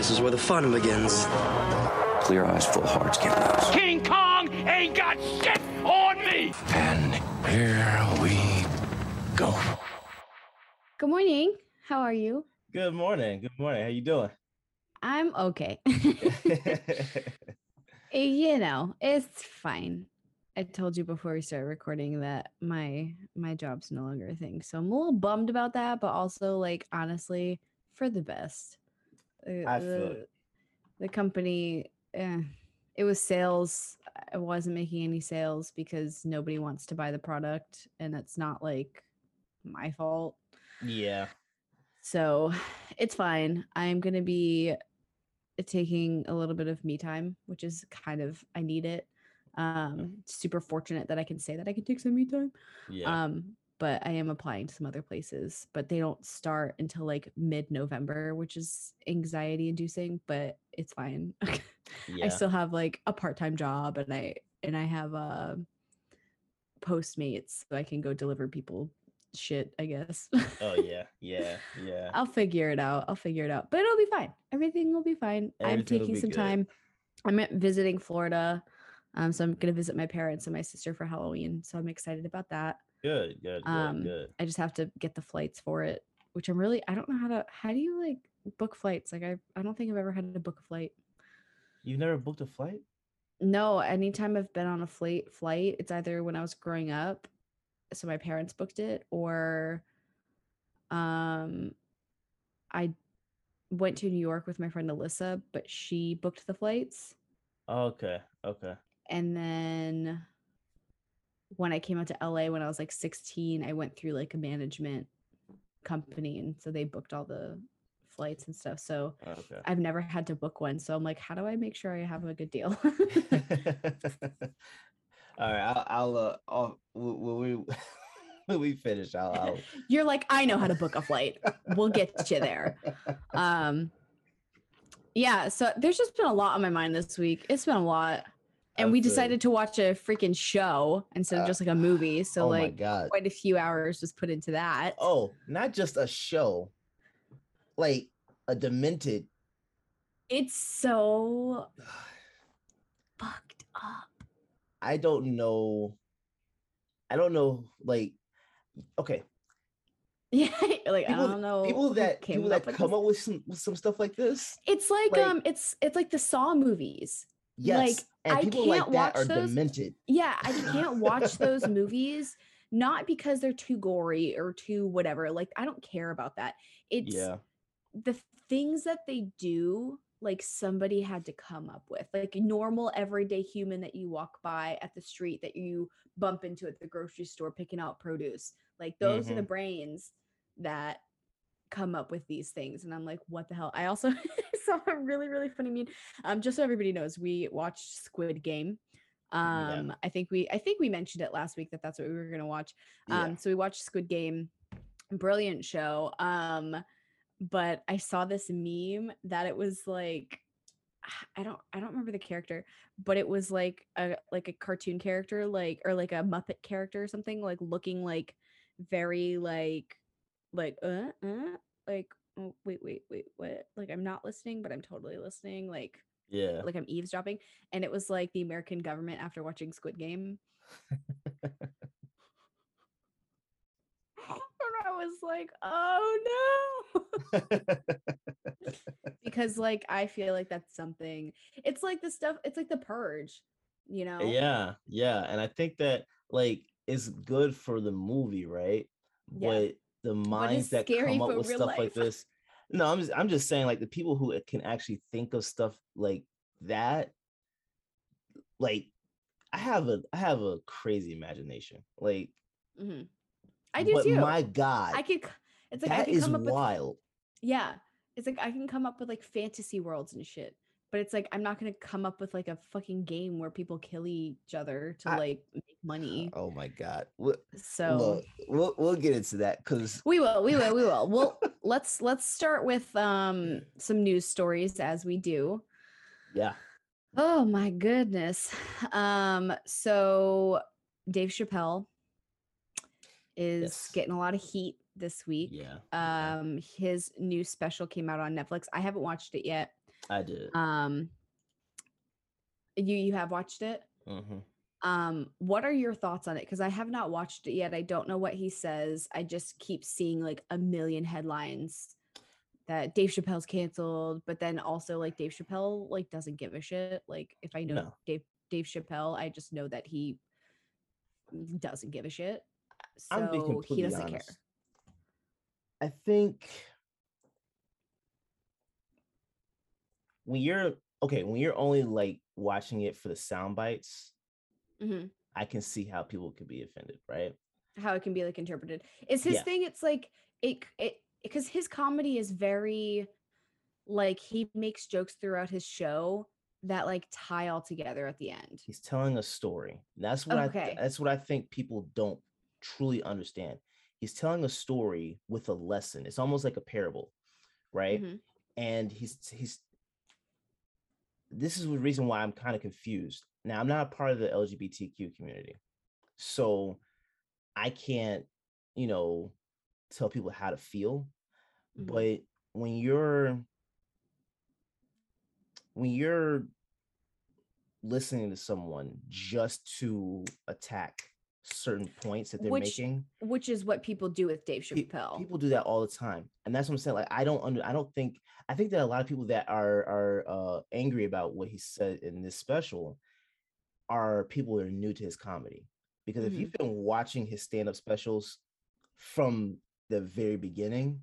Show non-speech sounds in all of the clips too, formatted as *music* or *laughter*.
This is where the fun begins. Clear eyes, full hearts, get lost. King Kong ain't got shit on me! And here we go. Good morning. How are you? Good morning. Good morning. How you doing? I'm okay. *laughs* *laughs* Eh, you know, it's fine. I told you before we started recording that my my job's no longer a thing. So I'm a little bummed about that, but also like honestly, for the best. I the, the company eh, it was sales. I wasn't making any sales because nobody wants to buy the product and it's not like my fault. Yeah. So it's fine. I'm going to be taking a little bit of me time, which is kind of, I need it. Um, super fortunate that I can say that I can take some me time. Yeah. Um, but I am applying to some other places, but they don't start until like mid November, which is anxiety inducing, but it's fine. *laughs* yeah. I still have like a part time job and I, and I have uh, Postmates so I can go deliver people shit, I guess. oh *laughs* yeah. Yeah. Yeah. I'll figure it out. I'll figure it out. But it'll be fine. Everything will be fine. I'm taking some good. time. I'm visiting Florida. Um, so I'm gonna visit my parents and my sister for Halloween. So I'm excited about that. Good. Good. Good. Um, good. I just have to get the flights for it, which I'm really I don't know how to how do you like book flights? Like I I don't think I've ever had to book a flight. You've never booked a flight? No, anytime I've been on a flight flight, it's either when I was growing up, so my parents booked it, or um I went to New York with my friend Alyssa, but she booked the flights. Okay. Okay. And then when I came out to LA when I was like 16, I went through like a management company and so they booked all the flights and stuff. So Okay. I've never had to book one. So I'm like, how do I make sure I have a good deal? *laughs* All right. I'll. I'll. Uh, I'll when when we *laughs* when we finish, I'll. I'll *laughs* You're like, I know how to book a flight. We'll get you there. Um, yeah. So there's just been a lot on my mind this week. It's been a lot, and we decided to watch a freaking show instead of Uh, just like a movie. So oh like, god. quite a few hours was put into that. Oh, not just a show. Like a demented. It's so *sighs* fucked up. I don't know. I don't know. Like, okay, Yeah, *laughs* like people, I don't know. people that people that with come this. up with some with some stuff like this. It's like, like- um, it's it's like the Saw movies. Yes, Like, and I people can't that watch are those. demented. Yeah, I *laughs* can't watch those movies not because they're too gory or too whatever. Like I don't care about that. It's Yeah, the things that they do like somebody had to come up with. Like a normal everyday human that you walk by at the street that you bump into at the grocery store picking out produce. Like those are the mm-hmm. brains that come up with these things and i'm like what the hell i also *laughs* saw a really really funny meme um just so everybody knows we watched squid game Yeah. um i think we i think we mentioned it last week that that's what we were going to watch um yeah. so we watched squid game brilliant show um but i saw this meme that it was like *sighs* i don't i don't remember the character but it was like a like a cartoon character like or like a muppet character or something like looking like very like like uh, uh like oh, wait wait wait what like i'm not listening but i'm totally listening like yeah. like i'm eavesdropping and it was like the american government after watching squid game *laughs* and i was like oh no *laughs* because like i feel like that's something it's like the stuff it's like the purge you know yeah, yeah, and I think that like it's good for the movie, right? Yeah. But the minds that come up with stuff like this, no, I'm just, I'm just saying like the people who can actually think of stuff like that, like I have a I have a crazy imagination, like mm-hmm. i do but too my God, i could it's like i that can is come up with wild. Yeah. It's like I can come up with like fantasy worlds and shit. But it's like I'm not gonna come up with like a fucking game where people kill each other to I- like make money. Oh my God, Look, So look, we'll we'll get into that because we will, we will, we will. Well, *laughs* let's let's start with um some news stories as we do. yeah, Oh my goodness. Um, so Dave Chappelle is Yes. getting a lot of heat this week. yeah, yeah. Um, his new special came out on Netflix. I haven't watched it yet. I did. Um, you you have watched it. hmm Um, what are your thoughts on it? Because I have not watched it yet. I don't know what he says. I just keep seeing like a million headlines that Dave Chappelle's canceled, but then also like Dave Chappelle like doesn't give a shit. Like if I know No. Dave Dave Chappelle, I just know that he doesn't give a shit. So he doesn't honest. care. I think when you're okay, when you're only like watching it for the sound bites, hmm I can see how people could be offended, right? How it can be like interpreted. Is his Yeah. thing? It's like it it because his comedy is very like he makes jokes throughout his show that like tie all together at the end. He's telling a story. That's what I Okay. th- that's what I think people don't truly understand. He's telling a story with a lesson. It's almost like a parable, right? Mhm. And he's he's this is the reason why I'm kind of confused. Now, I'm not a part of the LGBTQ community. So I can't, you know, tell people how to feel. Mhm. But when you're when you're listening to someone just to attack certain points that they're Which making, which is what people do with Dave Chappelle. people do that all the time and that's what i'm saying like i don't under i don't think i think that a lot of people that are are uh angry about what he said in this special are people that are new to his comedy because if Mm-hmm. you've been watching his stand-up specials from the very beginning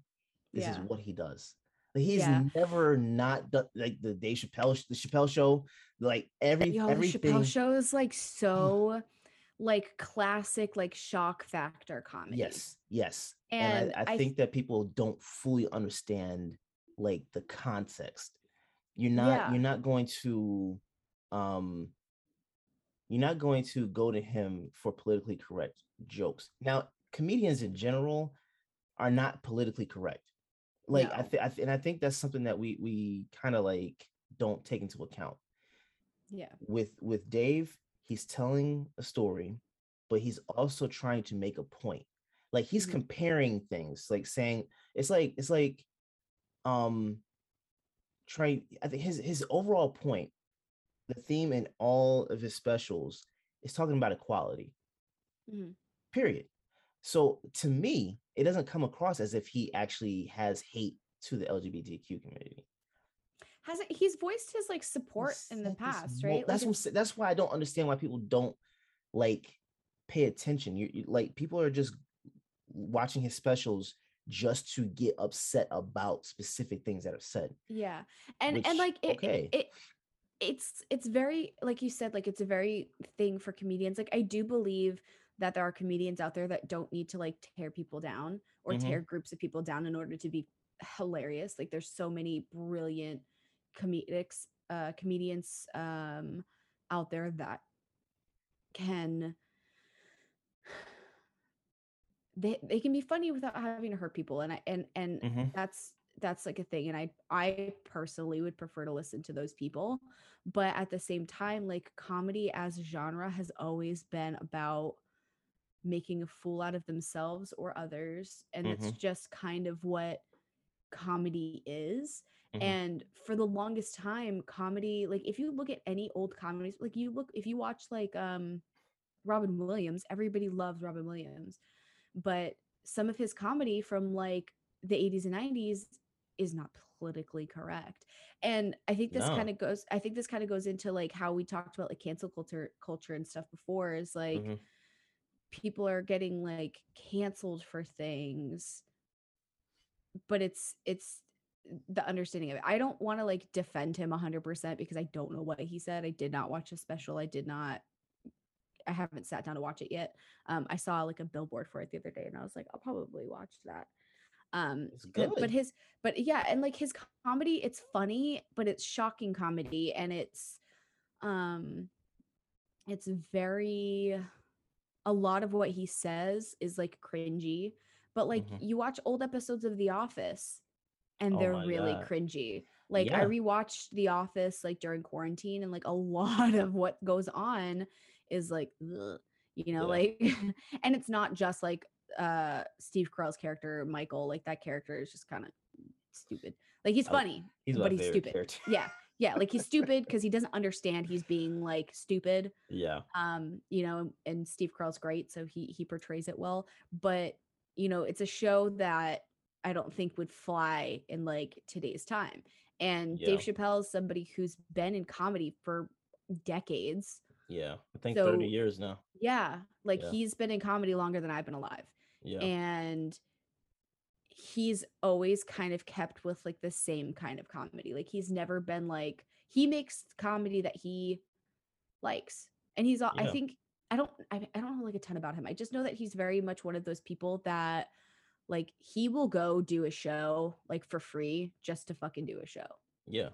this is what he does like he's Yeah. never not done like the Dave Chappelle the Chappelle show like every Yo, the everything Chappelle show is like so like classic like shock factor comedy. yes yes And and I, I, I think that people don't fully understand like the context you're not Yeah. you're not going to um you're not going to go to him for politically correct jokes now comedians in general are not politically correct like i think th- and i think that's something that we we kind of like don't take into account Yeah. with with Dave, he's telling a story, but he's also trying to make a point. Like he's Mhm. comparing things, like saying it's like it's like um trying I think his his overall point, the theme in all of his specials is talking about equality. Mhm. Period. So to me, it doesn't come across as if he actually has hate to the LGBTQ community. Has it he's voiced his like support It's in the past, right? Like That's what it's- sa- that's why I don't understand why people don't like pay attention. You, you like people are just watching his specials just to get upset about specific things that are said. yeah. And which, and like it, okay. it it's it's very like you said like it's a very thing for comedians. Like I do believe that there are comedians out there that don't need to like tear people down or Mhm. tear groups of people down in order to be hilarious. Like there's so many brilliant comedics uh comedians um out there that can they they can be funny without having to hurt people and I and and Mhm. that's that's like a thing and I I personally would prefer to listen to those people but at the same time like comedy as genre has always been about making a fool out of themselves or others and it's just kind of what comedy is Mhm. and for the longest time comedy like if you look at any old comedies like you look if you watch like um Robin Williams everybody loves Robin Williams but some of his comedy from like the 80s and 90s is not politically correct and i think this No. kind of goes i think this kind of goes into like how we talked about like cancel culture culture and stuff before is like Mhm. people are getting like canceled for things but it's it's the understanding of it. I don't want to like defend him 100% because i don't know what he said. I did not watch a special. I did not i haven't sat down to watch it yet. Um i saw like a billboard for it the other day and i was like i'll probably watch that. Um It's good, good. but his but yeah and like his comedy it's funny but it's shocking comedy and it's um it's very a lot of what he says is like cringy but like Mhm. you watch old episodes of the office and Oh they're really God. cringy like i rewatched the office like during quarantine and like a *laughs* lot of what goes on is like ugh, you know Yeah. like *laughs* and it's not just like uh steve carell's character michael like that character is just kind of stupid like he's I- funny He's but he's stupid character. yeah yeah, like he's *laughs* stupid because he doesn't understand he's being like stupid. Yeah. Um, you know, and Steve Carell's great, so he he portrays it well. But you know, it's a show that I don't think would fly in like today's time. And Dave Chappelle is somebody who's been in comedy for decades. Yeah. I think So- 30 years now. Yeah, like Yeah. he's been in comedy longer than I've been alive. Yeah. and he's always kind of kept with like the same kind of comedy like he's never been like he makes comedy that he likes and he's all i think i don't I, I don't know like a ton about him i just know that he's very much one of those people that like he will go do a show like for free just to fucking do a show. Yeah.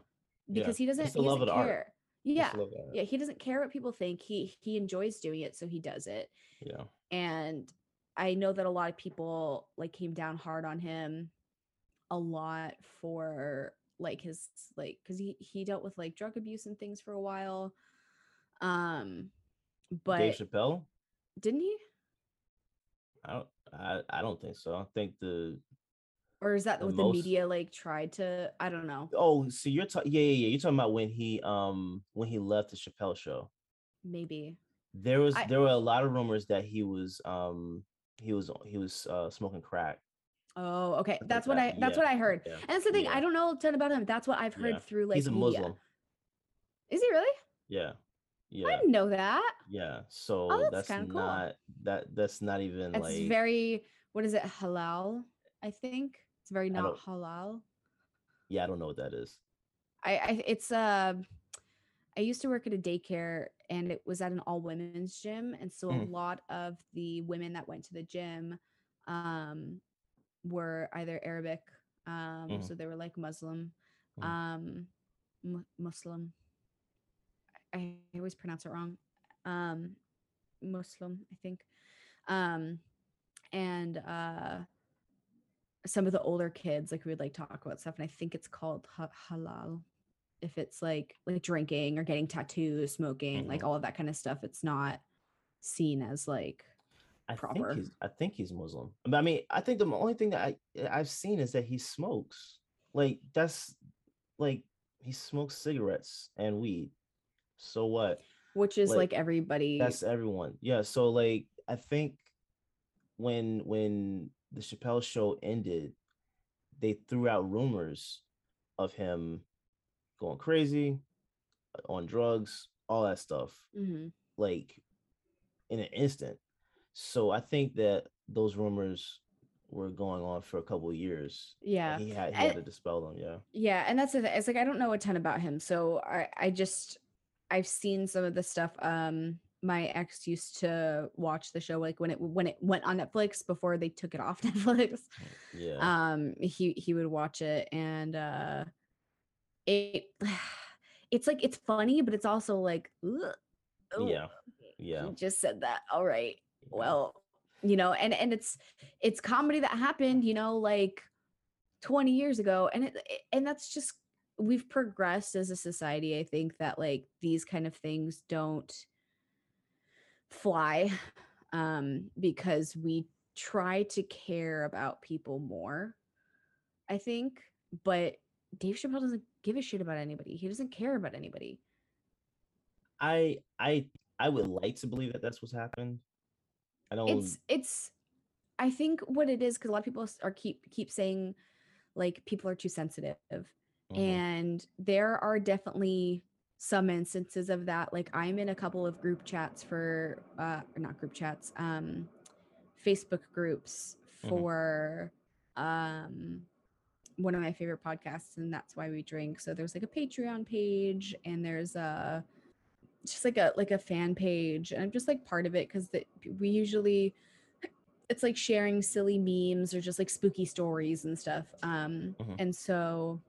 because he doesn't he love doesn't of art. yeah. yeah he doesn't care what people think. He he enjoys doing it so he does it. Yeah. and i know that a lot of people like came down hard on him a lot for like his like because he he dealt with like drug abuse and things for a while. Um but Dave Chappelle? didn't he? I don't I, I don't think so. I think the or is that The what most- the media like tried to i don't know oh so you're talking yeah, yeah, yeah. You're talking about when he um when he left the Chappelle show. maybe There was I- there were a lot of rumors that he was um he was he was uh smoking crack. oh okay that's what that- i that's yeah, what i heard Yeah. and that's the thing yeah. i don't know a ton about him that's what i've heard through like He's a media. Muslim. is he really Yeah. I didn't know that Yeah. So that's that's, kinda cool. not that that's not even it's like very what is it halal i think it's very not halal yeah, I don't know what that is. I, I it's uh I used to work at a daycare and it was at an all women's gym and so a Mhm. lot of the women that went to the gym um were either Arabic um Mhm. so they were like Muslim Mhm. um mu- Muslim I, always pronounce it wrong um Muslim I think um and uh some of the older kids like we would like talk about stuff and i think it's called ha- halal if it's like like drinking or getting tattoos smoking like Mhm. all of that kind of stuff it's not seen as like I proper. think he's I think he's Muslim. But I mean, I think the only thing that I I've seen is that he smokes. Like that's like he smokes cigarettes and weed. So what? which is Like, like, everybody That's everyone. Yeah. So like I think when when the Chappelle show ended, they threw out rumors of him going crazy, on drugs, all that stuff. Mhm. like in an instant. So I think that those rumors were going on for a couple of years. yeah he had he I- had to dispel them. Yeah, yeah and that's the thing it's like i don't know a ton about him so i i just i've seen some of the stuff um my ex used to watch the show like when it when it went on netflix before they took it off *laughs* netflix. Yeah, um he he would watch it and uh it *sighs* it's like it's funny but it's also like ugh, oh, yeah, yeah. he just said that all right well you know and and it's it's comedy that happened you know like 20 years ago and it- and that's just we've progressed as a society i think that like these kind of things don't fly um because we try to care about people more i think but dave chappelle doesn't give a shit about anybody he doesn't care about anybody I I I would like to believe that that's what's happened. I don't. it's it's i think what it is because a lot of people are keep keep saying like people are too sensitive Mhm, and there are definitely some instances of that like i'm in a couple of group chats for uh not group chats um facebook groups Mhm. for um one of my favorite podcasts and that's why we drink so there's like a patreon page and there's a just like a like a fan page and i'm just like part of it because we usually *clears throat* it's like sharing silly memes or just like spooky stories and stuff um Mhm. and so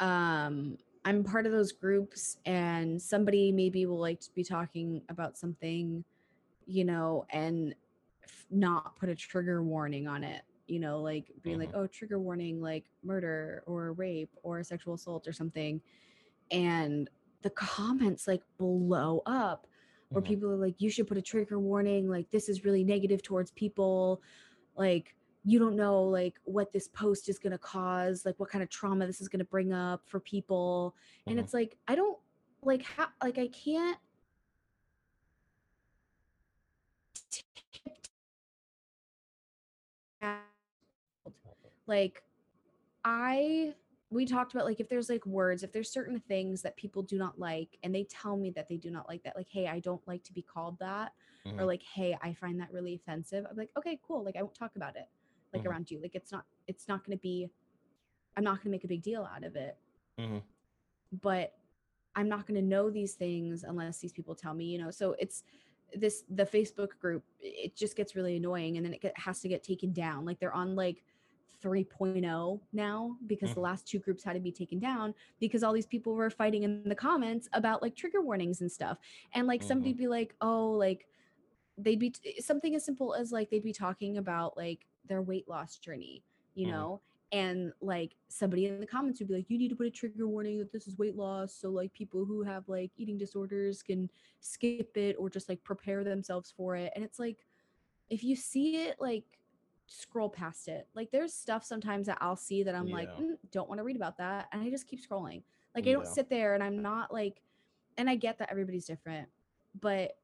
um i'm part of those groups and somebody maybe will like to be talking about something you know and f- not put a trigger warning on it you know like being like oh trigger warning like murder or rape or sexual assault or something and the comments like blow up where Mhm. people are like you should put a trigger warning like this is really negative towards people like you don't know like what this post is going to cause like what kind of trauma this is going to bring up for people and Mhm. it's like i don't like how like i can't *laughs* like i we talked about like if there's like words if there's certain things that people do not like and they tell me that they do not like that like hey i don't like to be called that or Mhm. like hey i find that really offensive i'm like okay cool like i won't talk about it like Mhm. around you like it's not it's not going to be i'm not going to make a big deal out of it Mhm. but i'm not going to know these things unless these people tell me you know so it's this the facebook group it just gets really annoying and then it get, has to get taken down like they're on like 3.0 now because the Mhm. last two groups had to be taken down because all these people were fighting in the comments about like trigger warnings and stuff and like somebody be like oh like they'd be t- something as simple as like they'd be talking about like their weight loss journey you Mhm. know? And like somebody in the comments would be like you need to put a trigger warning that this is weight loss so like people who have like eating disorders can skip it or just like prepare themselves for it. And it's like if you see it like scroll past it. Like there's stuff sometimes that i'll see that i'm like "Mm, don't want to read about that and i just keep scrolling. Like i don't Yeah. sit there and i'm not like and i get that everybody's different but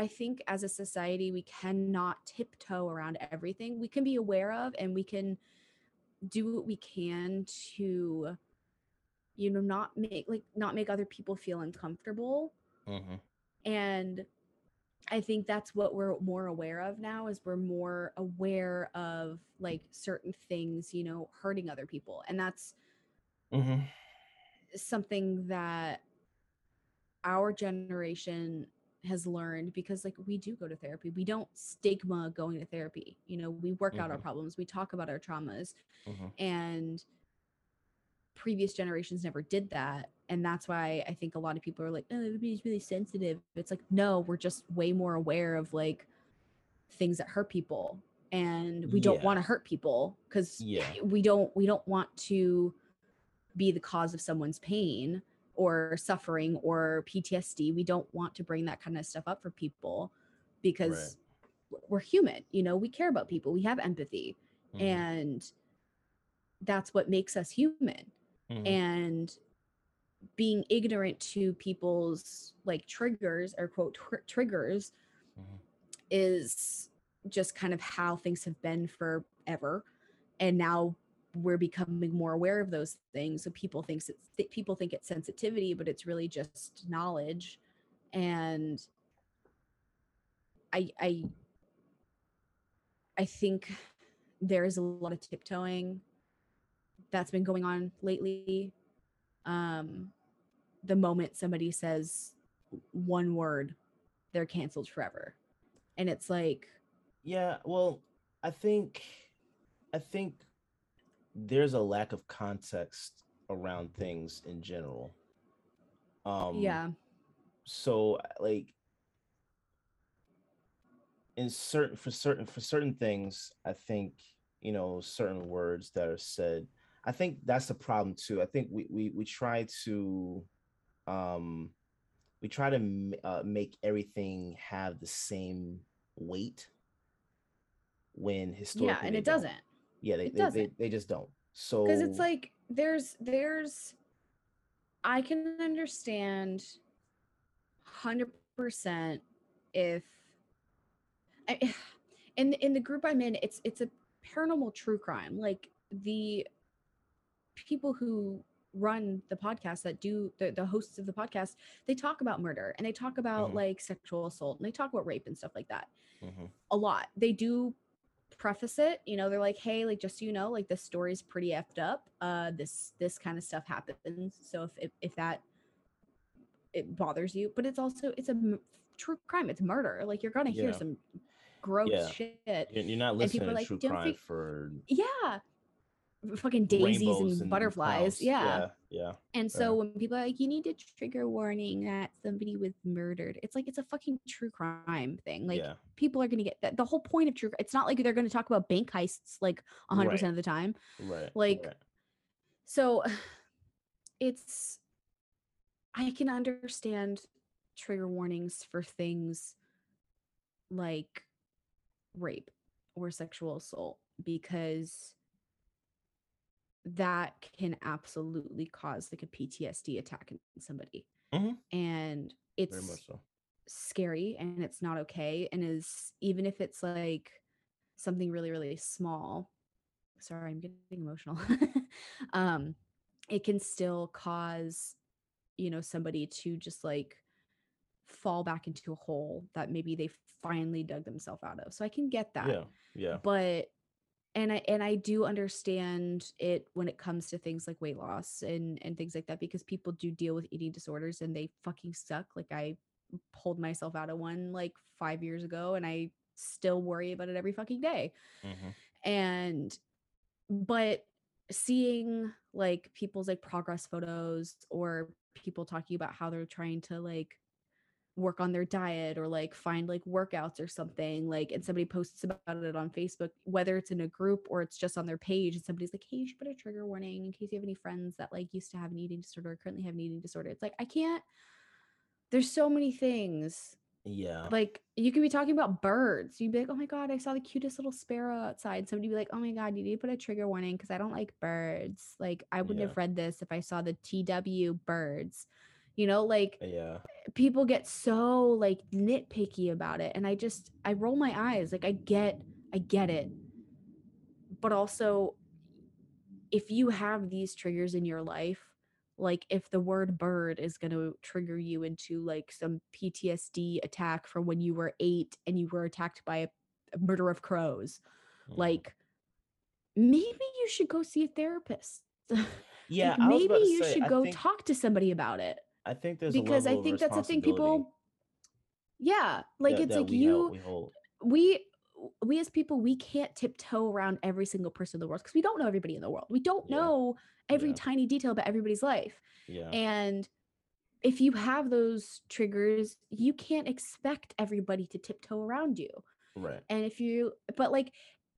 I think as a society, we cannot tiptoe around everything. We can be aware of and we can do what we can to, you know, not make like not make other people feel uncomfortable. Mhm. And I think that's what we're more aware of now is we're more aware of like certain things, you know, hurting other people. And that's Mhm. something that our generation has learned because like we do go to therapy we don't stigma going to therapy you know we work out our Mhm. problems we talk about our traumas Mhm. and previous generations never did that and that's why i think a lot of people are like oh everybody's really sensitive it's like no we're just way more aware of like things that hurt people and we don't Yeah. want to hurt people because Yeah. we don't we don't want to be the cause of someone's pain or suffering or PTSD. We don't want to bring that kind of stuff up for people because w- we're human, you know, we care about people, we have empathy, Mhm. and that's what makes us human. Mhm. And being ignorant to people's like triggers or quote tr- triggers Mhm. is just kind of how things have been forever and now we're becoming more aware of those things. So people thinks it's people think it's sensitivity but it's really just knowledge. And i i i think there's a lot of tiptoeing that's been going on lately. Um the moment somebody says one word they're canceled forever. And it's like Yeah, well, I think I think there's a lack of context around things in general. Um yeah so uh, like in certain for certain for certain things, I think, you know, certain words that are said, I think that's the problem too. I think we we we try to um we try to m- uh, make everything have the same weight when historically yeah and it don't. doesn't yeah they, they, they they just don't so because it's like there's there's i can understand 100% if I, *sighs* in in the group i'm in it's it's a paranormal true crime like the people who run the podcast that do the, the hosts of the podcast they talk about murder and they talk about Mhm. like sexual assault and they talk about rape and stuff like that Mhm. a lot. They do preface it, you know, they're like, "Hey, like just so you know, like this story's pretty effed up. Uh this this kind of stuff happens. So if if, if that it bothers you, but it's also it's a m- true crime. It's murder. Like you're going to hear Yeah. some gross Yeah. shit. you're, you're not listening people to like, true crime for Yeah. Fucking daisies rainbows and, butterflies. clowns. Yeah. yeah yeah And so Yeah. when people are like, you need to trigger warning that somebody was murdered, it's like it's a fucking true crime thing. Like yeah people are gonna get that. The whole point of true, it's not like they're gonna talk about bank heists like 100 Right. percent of the time. right like, right. So *sighs* it's I can understand trigger warnings for things like rape or sexual assault because that can absolutely cause like a PTSD attack in somebody. Mhm. And Very it's much so. scary and it's not okay. And is even if it's like something really, really small, sorry, I'm getting emotional. *laughs* um, it can still cause, you know, somebody to just like fall back into a hole that maybe they finally dug themselves out of. So I can get that Yeah. Yeah. but and I and I do understand it when it comes to things like weight loss and and things like that because people do deal with eating disorders and they fucking suck. Like I pulled myself out of one like 5 years ago and I still worry about it every fucking day. Mhm. And but seeing like people's like progress photos or people talking about how they're trying to like work on their diet or like find like workouts or something like and somebody posts about it on Facebook whether it's in a group or it's just on their page and somebody's like hey you should put a trigger warning in case you have any friends that like used to have an eating disorder or currently have an eating disorder it's like I can't there's so many things Yeah. like you could be talking about birds you'd be like oh my god I saw the cutest little sparrow outside somebody be like oh my god you need to put a trigger warning because I don't like birds like I wouldn't Yeah. have read this if I saw the TW birds you know like yeah. people get so like nitpicky about it and i just i roll my eyes like i get i get it but also if you have these triggers in your life like if the word bird is going to trigger you into like some ptsd attack from when you were 8 and you were attacked by a, a murder of crows Mhm. like maybe you should go see a therapist Yeah. *laughs* Like, maybe you say, should I go think, talk to somebody about it I think there's because I think that's the thing people yeah like that- it's that like you we hold. we we as people we can't tiptoe around every single person in the world because we don't know everybody in the world we don't Yeah. know every Yeah. tiny detail about everybody's life Yeah. and if you have those triggers you can't expect everybody to tiptoe around you right. and if you but like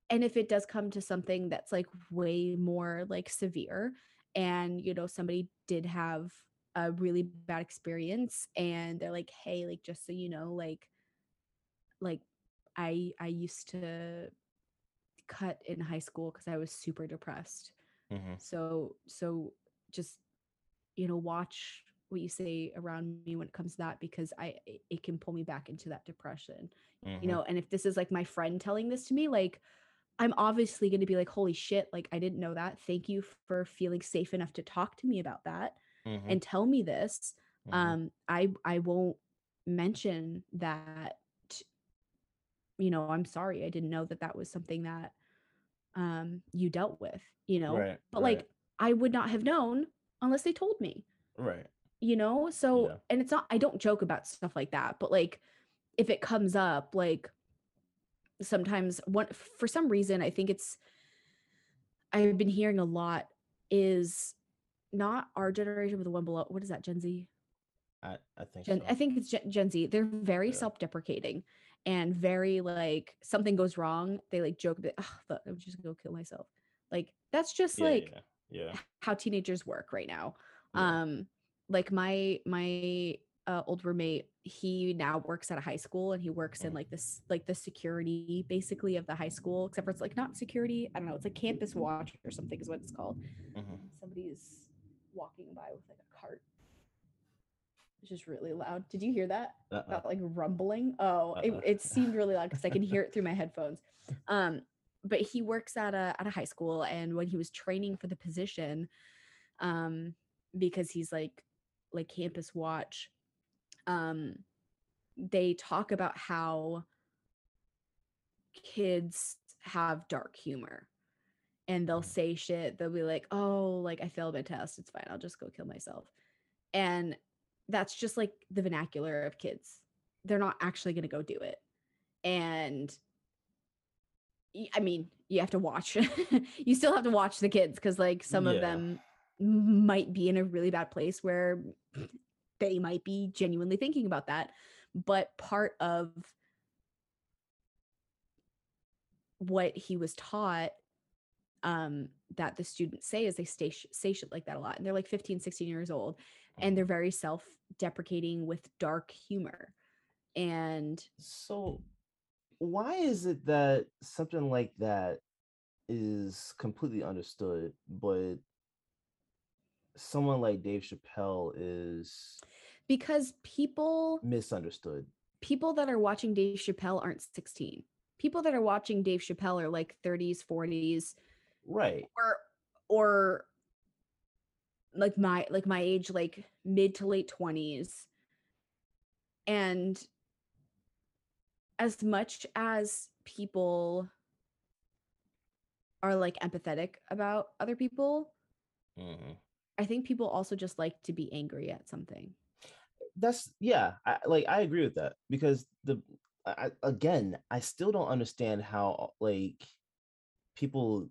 and if it does come to something that's like way more like severe and you know somebody did have a really bad experience and they're like hey like just so you know like like i i used to cut in high school because i was super depressed Mhm. so so just you know watch what you say around me when it comes to that because i it- can pull me back into that depression Mhm. you know and if this is like my friend telling this to me like i'm obviously going to be like holy shit like i didn't know that thank you for feeling safe enough to talk to me about that Mhm. and tell me this Mhm. um i i won't mention that you know i'm sorry i didn't know that that was something that um you dealt with you know Right, but right. like i would not have known unless they told me right. you know so Yeah. and it's not i don't joke about stuff like that but like if it comes up like sometimes one for some reason i think it's i've been hearing a lot is not our generation but the one below what is that gen z I I think gen, so. i think it's gen, gen z they're very Yeah. self-deprecating and very like something goes wrong they like joke that oh, fuck, i'm just gonna go kill myself like that's just yeah, like yeah. Yeah. how teenagers work right now. Um, like my my uh, old roommate, he now works at a high school and he works in Mm. like this like the security basically of the high school, except for it's like not security. I don't know. It's like campus watch or something is what it's called. Mhm. Somebody's walking by with like a cart. It's just really loud. Did you hear that? Uh-uh. That like rumbling. Oh, it, Uh-uh. it seemed really loud because I can hear it through my *laughs* headphones. Um, but he works at a at a high school, and when he was training for the position, um, because he's like like campus watch, um, they talk about how kids have dark humor. And they'll Mm. say shit. They'll be like, "Oh, like I failed my test. It's fine. I'll just go kill myself." And that's just like the vernacular of kids. They're not actually going to go do it. And I mean, you have to watch. *laughs* you still have to watch the kids because, like, some of them might be in a really bad place where *sniffs* they might be genuinely thinking about that. But part of what he was taught um that the students say is they stay say shit like that a lot and they're like 15 16 years old and they're very self-deprecating with dark humor and So why is it that something like that is completely understood, but someone like Dave Chappelle is because people misunderstood. people that are watching Dave Chappelle aren't 16. People that are watching Dave Chappelle are like 30s, 40s, Right. or or like my like my age, like mid to late 20s. And as much as people are like empathetic about other people, Mhm. I think people also just like to be angry at something. That's yeah, I, like I agree with that because the I- again, I still don't understand how like people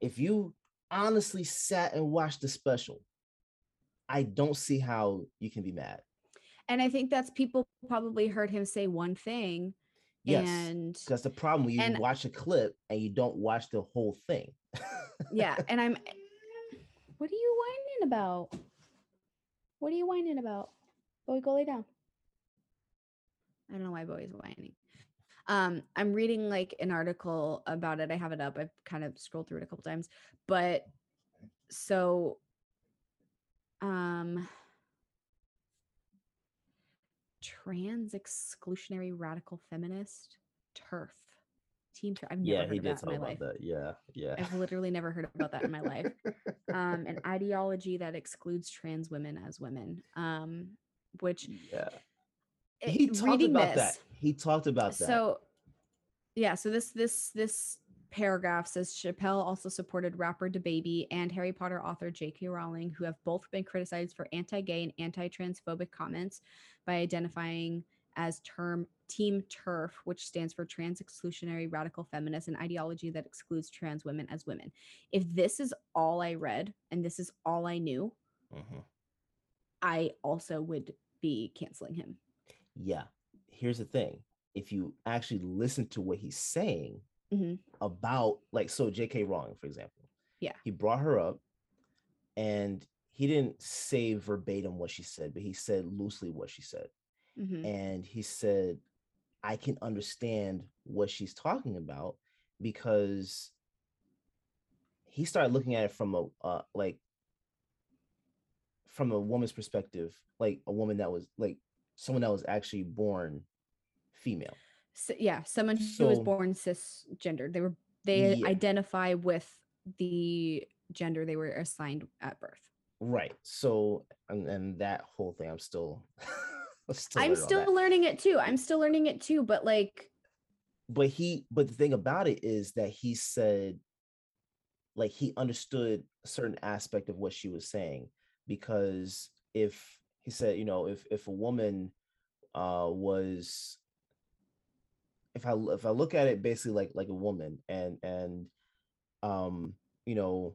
if you honestly sat and watched the special, I don't see how you can be mad. And I think that's people probably heard him say one thing Yes. and Because the problem you and- watch a clip and you don't watch the whole thing. yeah, and I'm *laughs* What are you whining about? What are you whining about? Boy, go lay down. I don't know why Boy's whining. Um, I'm reading like an article about it. I have it up. I've kind of scrolled through it a couple times. But so um trans exclusionary radical feminist turf team turf. I've never yeah, heard he of did that in talk my about life. that. Yeah, yeah. I've literally never heard about that in my life. Um, an *laughs* ideology that excludes trans women as women. Um, which yeah. He talked about this, that. He talked about that. so yeah, so this this this paragraph says Chappelle also supported rapper DaBaby and Harry Potter author J.K. Rowling, who have both been criticized for anti-gay and anti-transphobic comments by identifying as term Team TERF, which stands for Trans Exclusionary Radical Feminist, an ideology that excludes trans women as women. If this is all I read and this is all I knew, Mhm. I also would be canceling him. Yeah. Here's the thing. If you actually listen to what he's saying Mhm. about, like, so J.K. Rowling, for example, Yeah. he brought her up and he didn't say verbatim what she said, but he said loosely what she said. Mhm. And he said, I can understand what she's talking about because he started looking at it from a uh, like from a woman's perspective, like a woman that was like someone that was actually born female. So, yeah, someone who was born cisgender. They were they Yeah. identify with the gender they were assigned at birth. Right. So and, and that whole thing, I'm still, *laughs* I'm still I'm still learning it too. I'm still learning it too, but like but he but the thing about it is that he said like he understood a certain aspect of what she was saying because if he said you know if if a woman uh was if I if i look at it basically like like a woman and and um you know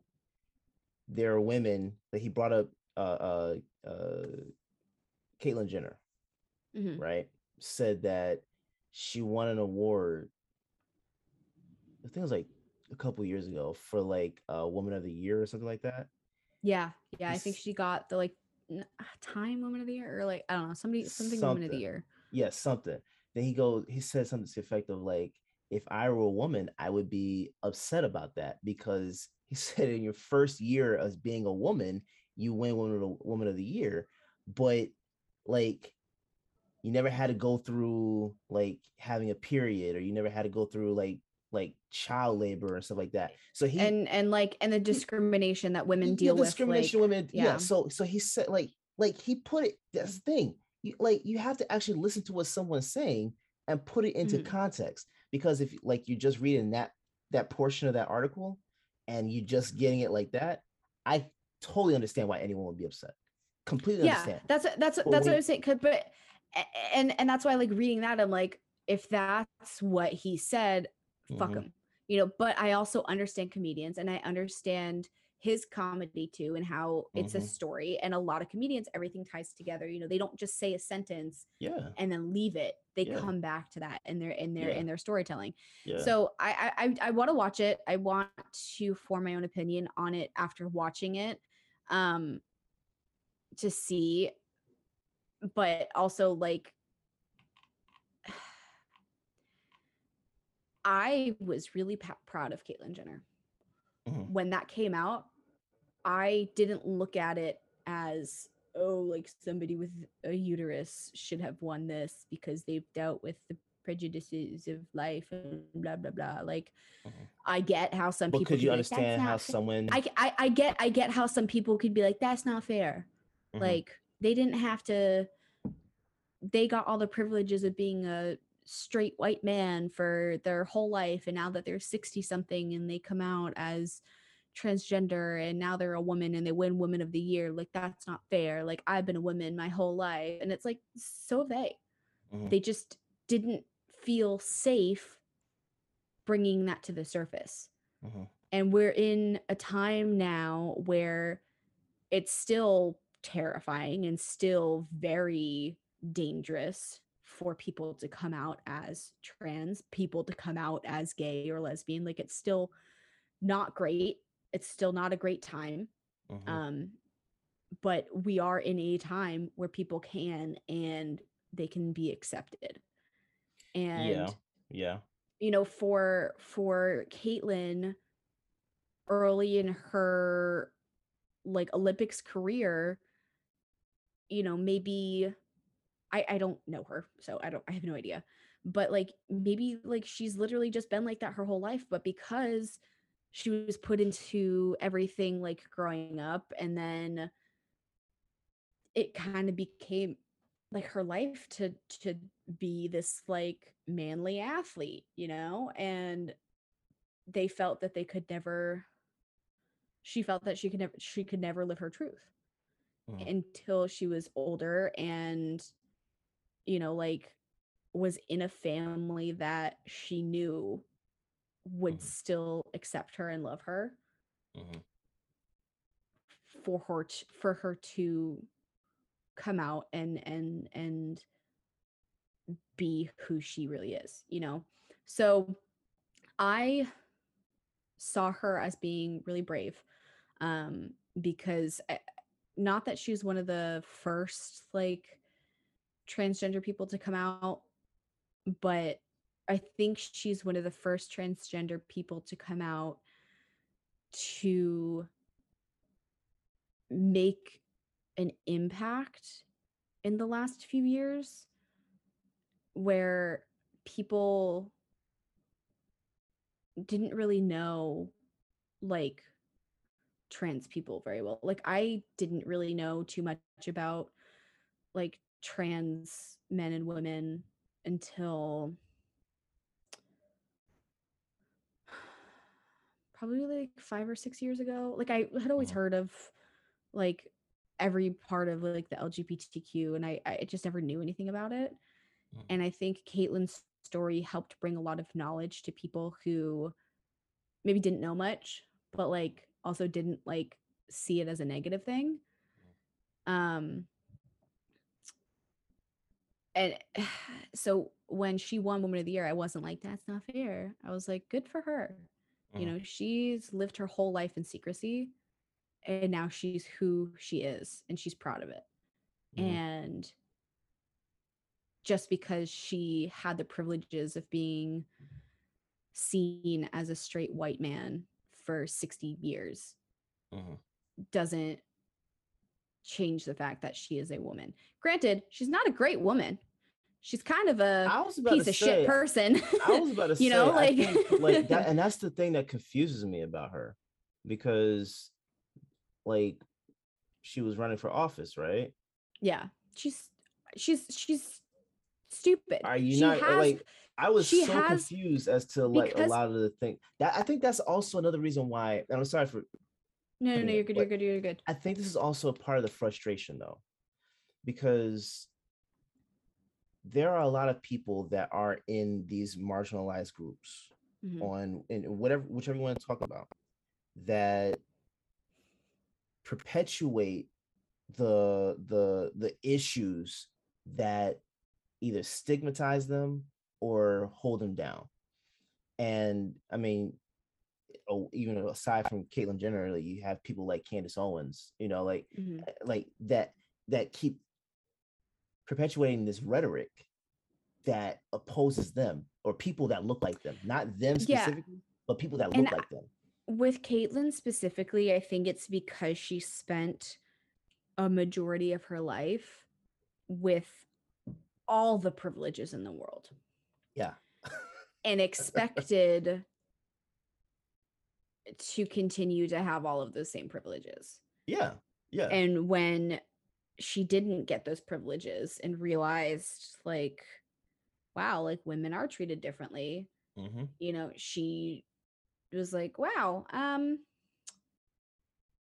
there are women that he brought up uh uh uh caitlyn jenner mhm. right, said that she won an award. I think it was like a couple years ago for like a Woman of the Year or something like that. yeah, yeah. I think she got the like uh, Uh, time Woman of the Year or like I don't know somebody something Woman of the Something. Year. Yeah, something. Then he goes, he says something to the effect of like, if I were a woman, I would be upset about that because *laughs* he said in your first year as being a woman, you win woman of the, woman of the year, but like you never had to go through like having a period or you never had to go through like like child labor and stuff like that. So he and and like and the discrimination that women deal with. discrimination like, women yeah. yeah. so so he said like like he put it that's the thing you like you have to actually listen to what someone's saying and put it into Mhm. context because if like you're just reading that that portion of that article and you're just getting it like that i totally understand why anyone would be upset completely yeah understand that's that's But that's what when- i was saying 'cause- but and and that's why like reading that i'm like if that's what he said fuck Mhm. him you know but i also understand comedians and i understand his comedy too and how it's a Mhm. story and a lot of comedians everything ties together you know they don't just say a sentence yeah and then leave it they Yeah. come back to that in their in their Yeah. in their storytelling so I I I, I want to watch it. I want to form my own opinion on it after watching it, um, to see. But also like, I was really pa- proud of Caitlyn Jenner. Mhm. When that came out, I didn't look at it as oh like somebody with a uterus should have won this because they've dealt with the prejudices of life and blah blah blah. Like Mhm. I get how some But people could you be like, understand how fair." someone I, I I get I get how some people could be like that's not fair. Mhm. Like they didn't have to they got all the privileges of being a straight white man for their whole life and now that they're 60 something and they come out as transgender and now they're a woman and they win woman of the year like that's not fair like i've been a woman my whole life and it's like so have they Mhm. they just didn't feel safe bringing that to the surface Mhm. and we're in a time now where it's still terrifying and still very dangerous for people to come out as trans, people to come out as gay or lesbian. Like it's still not great. It's still not a great time. Mhm. Um, but we are in a time where people can and they can be accepted. And yeah, yeah. you know for for caitlyn early in her like olympics career you know maybe i i don't know her so i don't i have no idea but like maybe like she's literally just been like that her whole life but because she was put into everything like growing up and then it kind of became like her life to to be this like manly athlete you know and they felt that they could never she felt that she could never she could never live her truth Mhm. until she was older and you know like was in a family that she knew would Mhm. still accept her and love her Mhm. for her to, for her to come out and and and be who she really is you know so i saw her as being really brave um because I- not that she was one of the first like transgender people to come out but i think she's one of the first transgender people to come out to make an impact in the last few years where people didn't really know like trans people very well. Like I didn't really know too much about like trans men and women until probably like 5 or 6 years ago. Like I had always Mhm. heard of like every part of like the LGBTQ and I I just never knew anything about it. Mhm. And I think Caitlyn's story helped bring a lot of knowledge to people who maybe didn't know much, but like also didn't like see it as a negative thing. Um and *sighs* so when she won Woman of the Year, I wasn't like, that's not fair. I was like, good for her. You Mhm. know, she's lived her whole life in secrecy and now she's who she is and she's proud of it. Mhm. And just because she had the privileges of being seen as a straight white man for 60 years Mhm. doesn't change the fact that she is a woman. Granted, she's not a great woman. She's kind of a piece of say, shit person. I was about *laughs* to you say, know, like, think, like that, *laughs* and that's the thing that confuses me about her, because, like, she was running for office, right? yeah, she's she's she's stupid. Are you she not has, like? I was so has- confused as to like a lot of the thing that I think that's also another reason why. And I'm sorry for. No, no, no, you're good, you're good, you're good. I think this is also a part of the frustration though, because there are a lot of people that are in these marginalized groups Mhm. on in whatever whichever you want to talk about that perpetuate the the the issues that either stigmatize them or hold them down and i mean oh, even aside from Caitlyn Jenner, like you have people like Candace Owens, you know, like Mhm. like that that keep perpetuating this rhetoric that opposes them or people that look like them, not them Yeah. specifically, but people that look And like them. with Caitlyn specifically, I think it's because she spent a majority of her life with all the privileges in the world Yeah. and *laughs* expected to continue to have all of those same privileges. Yeah. Yeah. And when she didn't get those privileges and realized, like, wow, like women are treated differently, hmm you know, she was like, wow, um,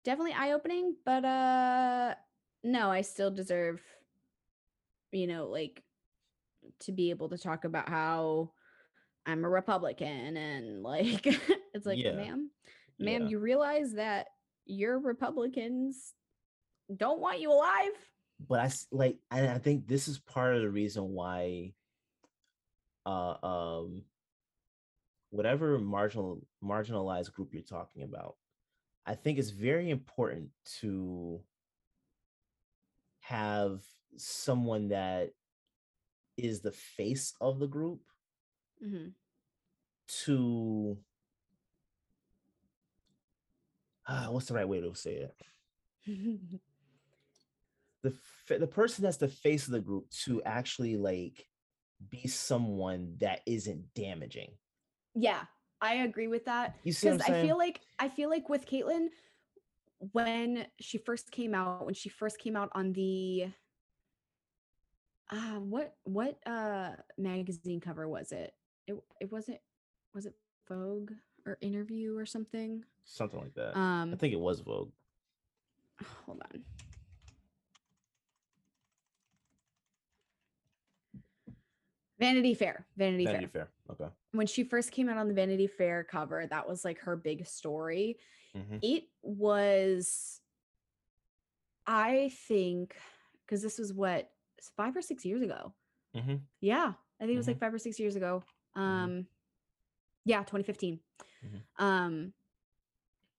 definitely eye opening, but uh, no, I still deserve, you know, like to be able to talk about how I'm a Republican and like, *laughs* it's like, Yeah. ma'am, ma'am, Yeah. you realize that your Republicans don't want you alive? but I like, and I think this is part of the reason why, uh, um, whatever marginal marginalized group you're talking about, I think it's very important to have someone that is the face of the group Mhm. to ah, what's the right way to say it? *laughs* the the person that's the face of the group to actually like be someone that isn't damaging. yeah, I agree with that. You see because I feel like I feel like with Caitlyn, when she first came out, when she first came out on the uh what what uh magazine cover was it? It it wasn't was it Vogue or interview or something? Something like that. Um I think it was Vogue. *sighs* hold on. Vanity Fair. Vanity, Vanity Fair. Fair. Okay. When she first came out on the Vanity Fair cover, that was like her big story. Mhm. it was i think because this was what five or six years ago Mhm. yeah i think it was like five or six years ago um yeah 2015 Mhm. um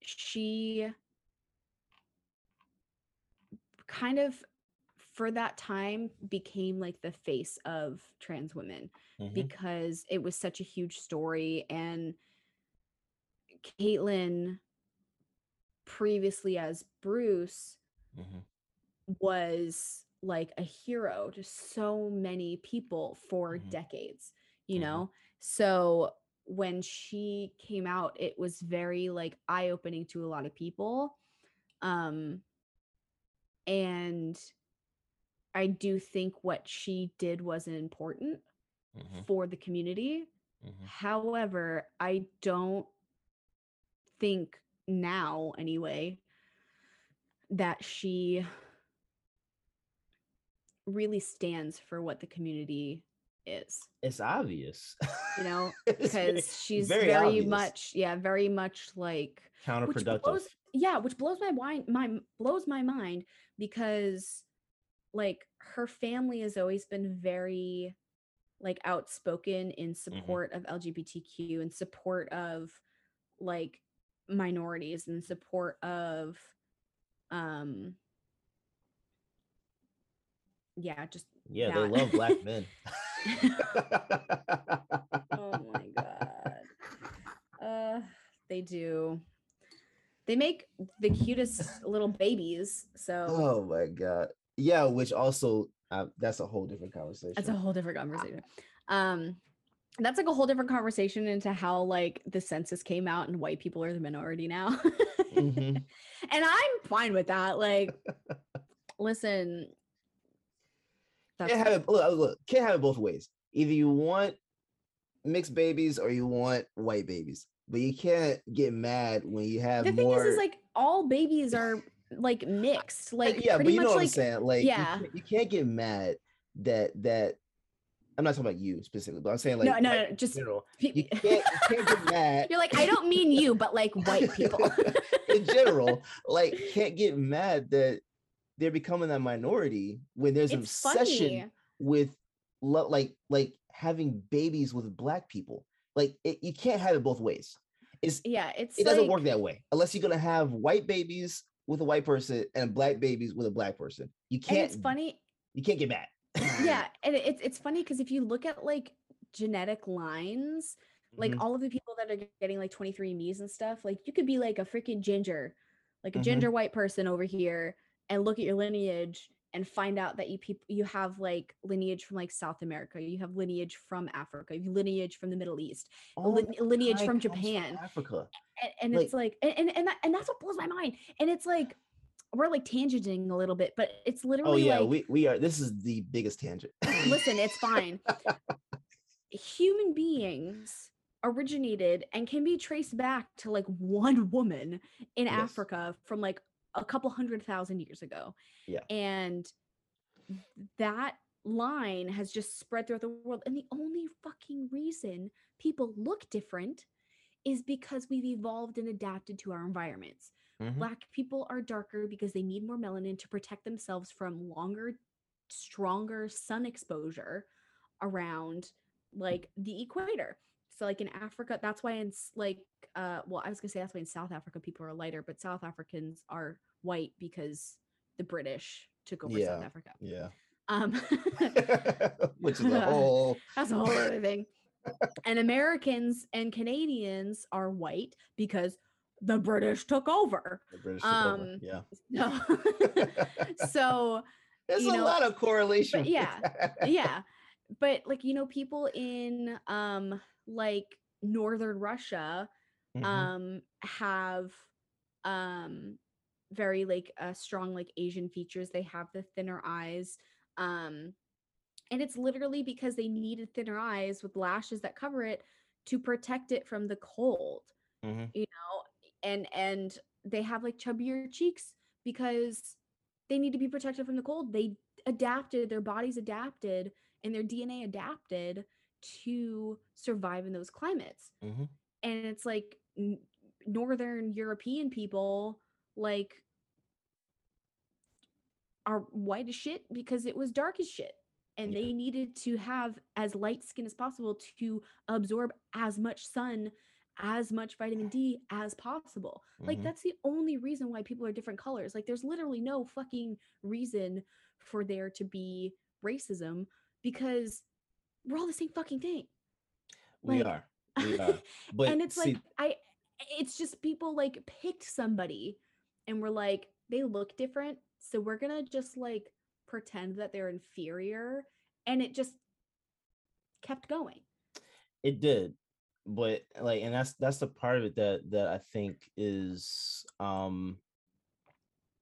she kind of for that time became like the face of trans women Mhm. because it was such a huge story and Caitlyn previously as Bruce Mhm. was like a hero to so many people for Mhm. decades, you Mhm. know? So when she came out, it was very like eye opening to a lot of people. Um, and I do think what she did wasn't important Mhm. for the community. Mhm. However, I don't think now, anyway, that she really stands for what the community is, It's obvious. you know, *laughs* because she's very very, much, yeah, very much like which counterproductive. blows, yeah, which blows my mind, my blows my mind because like her family has always been very like outspoken in support of LGBTQ and support of like minorities and support of um yeah just yeah, they love black men. *laughs* *laughs* *laughs* oh my god uh they do they make the cutest little babies so oh my god. Yeah, which also uh, that's a whole different conversation. that's a whole different conversation um that's like a whole different conversation into how like the census came out and white people are the minority now *laughs* Mhm. and i'm fine with that like listen that's can't have it look, look, can't have it both ways. Either you want mixed babies or you want white babies. But you can't get mad when you have the thing is is like all babies are like mixed like yeah, but you know what I'm saying. Like, you yeah. can't- you, can't get mad that that I'm not talking about you specifically, but I'm saying like no no no just general. You can't, you can't get mad *laughs* you're like i don't mean you but like white *laughs* people in general. *laughs* Like, can't get mad that they're becoming a minority when there's it's obsession funny with lo- like like having babies with black people. Like, it, you can't have it both ways. It's yeah it's it doesn't work that way unless you're gonna have white babies with a white person and black babies with a black person. You can't it's funny you can't get mad. *laughs* yeah, and it's it's funny because if you look at like genetic lines, like Mhm. all of the people that are getting like 23andMe's and stuff, like you could be like a freaking ginger, like a Mhm. ginger white person over here, and look at your lineage and find out that you people you have like lineage from like South America, you have lineage from Africa, you have lineage from the Middle East, All oh lin- lineage from Japan. Africa. and, and Like- it's like and and and, that, and that's what blows my mind and it's like we're like tangenting a little bit but it's oh, literally. Oh yeah, like we we are. This is the biggest tangent. listen it's fine *laughs* human beings originated and can be traced back to like one woman in Yes. africa from like a couple hundred thousand years ago Yeah. and that line has just spread throughout the world and the only fucking reason people look different is because we've evolved and adapted to our environments Mhm. black people are darker because they need more melanin to protect themselves from longer stronger sun exposure around like the equator so like in africa that's why in like uh well i was gonna say that's why in south africa people are lighter but south africans are white because the british took over south africa Yeah. um *laughs* Which is a *laughs* whole. that's a whole other thing. And Americans and Canadians are white because the British took over. the British took over, Um, Yeah. *laughs* So, so There's a know, lot of correlation. yeah, yeah. But like, you know, people in um like northern Russia Mhm. um have um very like uh, strong like asian features they have the thinner eyes um and it's literally because they needed thinner eyes with lashes that cover it to protect it from the cold Mhm. you know and and they have like chubbier cheeks because they need to be protected from the cold they adapted their bodies adapted and their dna adapted to survive in those climates Mhm. and it's like n- northern european people like are white as shit because it was dark as shit and Yeah. they needed to have as light skin as possible to absorb as much sun as much vitamin d as possible like Mhm. that's the only reason why people are different colors like there's literally no fucking reason for there to be racism because we're all the same fucking thing We like- are. *laughs* We are. But and it's see, like I it's just people like picked somebody and we're like they look different so we're going to just like pretend that they're inferior and it just kept going. it did but like and that's that's the part of it that that i think is um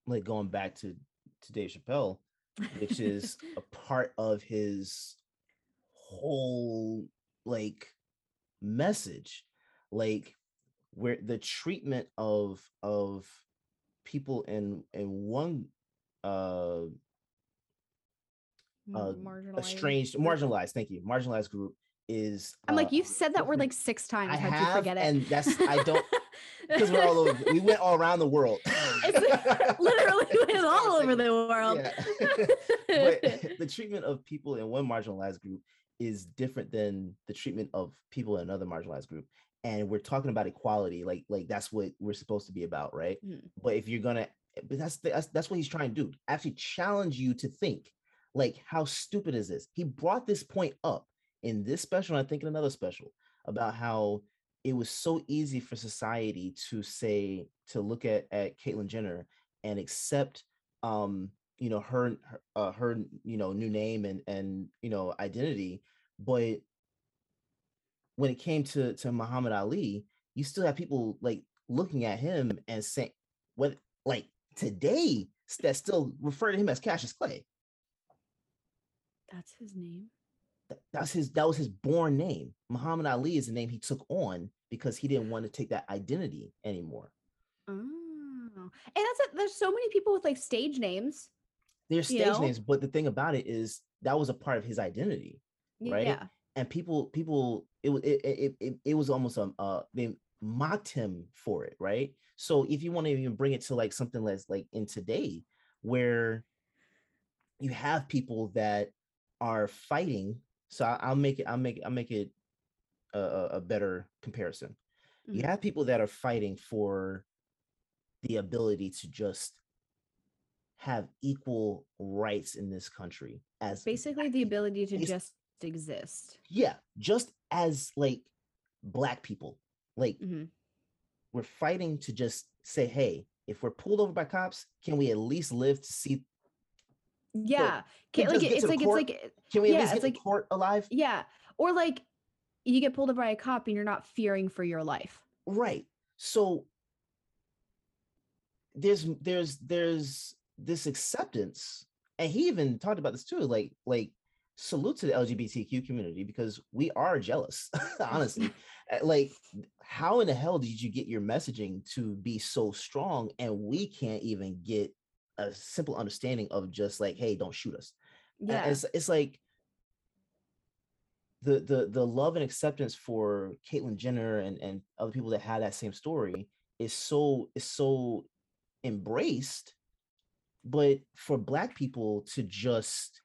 like going back to to dave chappelle which is *laughs* a part of his whole like message like where the treatment of of people in in one uh uh, marginalized. estranged marginalized thank you marginalized group is I'm like uh, you've said that word like 6 times. I How'd you have, forget it? and that's I don't *laughs* because we're all over. We went all around the world. It's *laughs* literally *laughs* went all over the world. Yeah. the treatment of people in one marginalized group is different than the treatment of people in another marginalized group. And we're talking about equality, like like that's what we're supposed to be about, right? Mm. But if you're gonna, but that's the, that's that's what he's trying to do. Actually, challenge you to think, like, how stupid is this? He brought this point up in this special, and I think in another special, about how it was so easy for society to say to look at at Caitlyn Jenner and accept um you know her her, uh, her you know new name and and you know identity but when it came to to Muhammad Ali you still have people like looking at him and saying what like today that still refer to him as Cassius Clay That's his name. Th- that's his that was his born name Muhammad Ali is the name he took on because he didn't want to take that identity anymore Oh. And that's it. There's so many people with like stage names. They're You stage know? names but the thing about it is that was a part of his identity Right? Yeah. and people people it was it, it, it, it was almost um uh they mocked him for it right so if you want to even bring it to like something less like in today where you have people that are fighting so I, i'll make it i'll make it i'll make it a, a better comparison you Mhm. have people that are fighting for the ability to just have equal rights in this country as Basically, the ability to just exist. yeah, just as like black people. Like Mhm. we're fighting to just say, hey, if we're pulled over by cops, can we at least live to see? Yeah, can ca- like just it- get it's like court? it's like Can we at Yeah, least get like- court alive? yeah, or like you get pulled over by a cop and you're not fearing for your life. Right. So there's there's there's this acceptance, and he even talked about this too. Like like salute to the LGBTQ community because we are jealous, *laughs* honestly. Uh, *laughs* Like, how in the hell did you get your messaging to be so strong, and we can't even get a simple understanding of just like, hey, don't shoot us. Yeah, it's it's like the the the love and acceptance for Caitlyn Jenner and and other people that had that same story is so is so embraced, but for Black people to just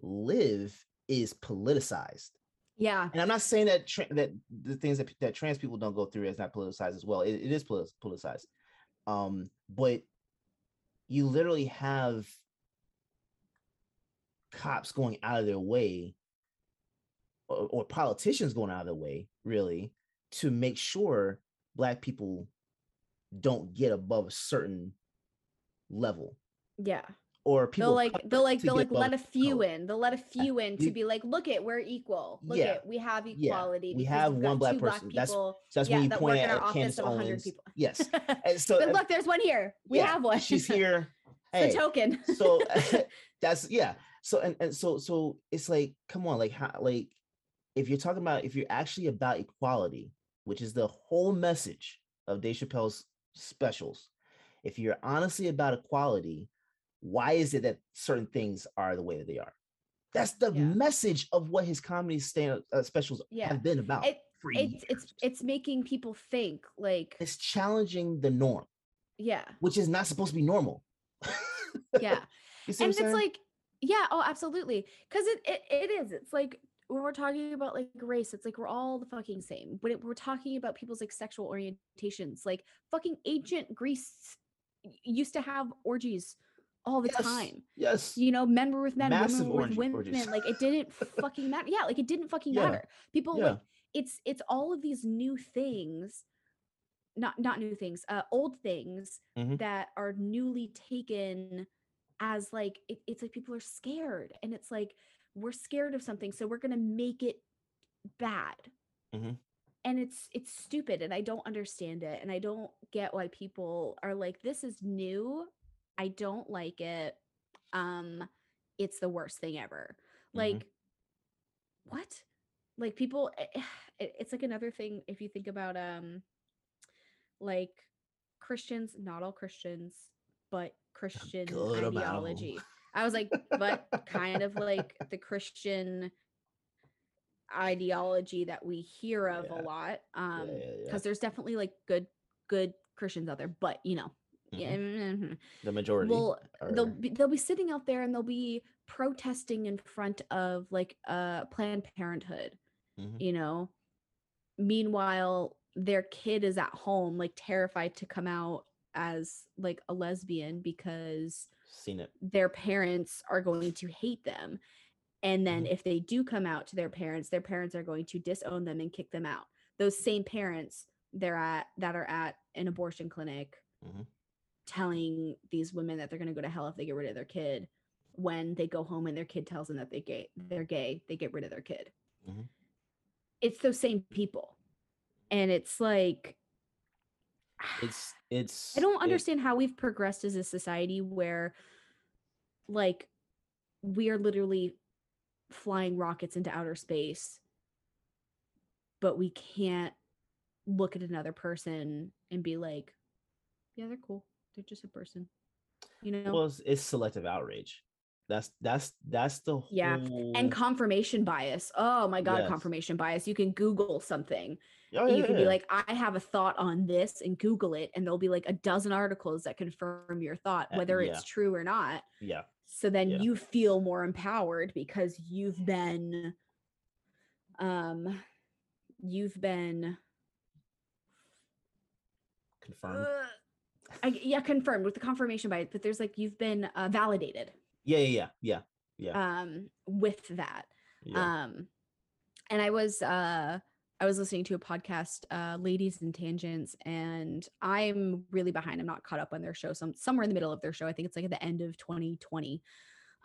live is politicized. yeah, And I'm not saying that tra- that the things that that trans people don't go through is not politicized as well. It, it is politicized, um, but you literally have cops going out of their way, or, or politicians going out of their way, really, to make sure black people don't get above a certain level, yeah. or people They'll like they'll like they'll like let a few color. in. They'll let a few in to be like, look at we're equal. Look Yeah, it, we have equality. yeah, we have one black two black person. That's-. So that's yeah, when you that point at, at Candace of 100 Owens. people. Yes, *laughs* and so but look, there's one here. We yeah, have one. She's here. *laughs* Hey, a token. so *laughs* that's yeah. So and, and so so it's like, come on, like how like if you're talking about if you're actually about equality, which is the whole message of Dave Chappelle's specials, if you're honestly about equality, why is it that certain things are the way that they are? That's the Yeah. message of what his comedy stand uh, specials Yeah. have been about It- it's it's it's making people think like it's challenging the norm, yeah which is not supposed to be normal. *laughs* yeah and it's saying? like yeah oh absolutely because it, it it is it's like when we're talking about like race it's like we're all the fucking same when it, we're talking about people's like sexual orientations like fucking ancient greece used to have orgies all the Yes, time yes. you know men were with men Massive women were with women orgies. like it didn't *laughs* fucking matter yeah like it didn't fucking Yeah, matter people yeah. like it's it's all of these new things not not new things uh old things Mhm. that are newly taken as like it, it's like people are scared and it's like we're scared of something so we're gonna make it bad Mhm. and it's it's stupid and i don't understand it and i don't get why people are like this is new i don't like it um it's the worst thing ever Mhm. like what like people eh, it, it's like another thing if you think about um like christians not all christians but christian good amount of 'em. ideology i was like but *laughs* kind of like the christian ideology that we hear of Yeah. a lot um yeah, yeah. because there's definitely like good good christians out there but you know yeah, Mhm. mhm. the majority. well they'll be, they'll be sitting out there and they'll be protesting in front of like uh planned parenthood Mhm. you know meanwhile their kid is at home like terrified to come out as like a lesbian because seen it. their parents are going to hate them and then Mhm. if they do come out to their parents their parents are going to disown them and kick them out those same parents they're at that are at an abortion clinic Mhm. Telling these women that they're going to go to hell if they get rid of their kid when they go home and their kid tells them that they gay they're gay they get rid of their kid Mhm. it's those same people and it's like It's *sighs* it's. I don't it- understand how we've progressed as a society where like we are literally flying rockets into outer space but we can't look at another person and be like yeah they're cool they're just a person you know Well, it's, it's selective outrage. That's that's that's the whole. Yeah, and confirmation bias oh my god Yes. confirmation bias you can google something Oh, you yeah, can be like i have a thought on this and google it and there'll be like a dozen articles that confirm your thought Uh, whether yeah. it's true or not yeah, so then Yeah. you feel more empowered because you've been um you've been confirmed. uh, I, yeah, confirmed with the confirmation bias, but there's like you've been uh, validated Yeah, yeah, yeah, yeah, um with that. yeah. Um and I was uh I was listening to a podcast, uh Ladies and Tangents, and I'm really behind. I'm not caught up on their show. Some somewhere in the middle of their show. I think it's like at the end of 2020.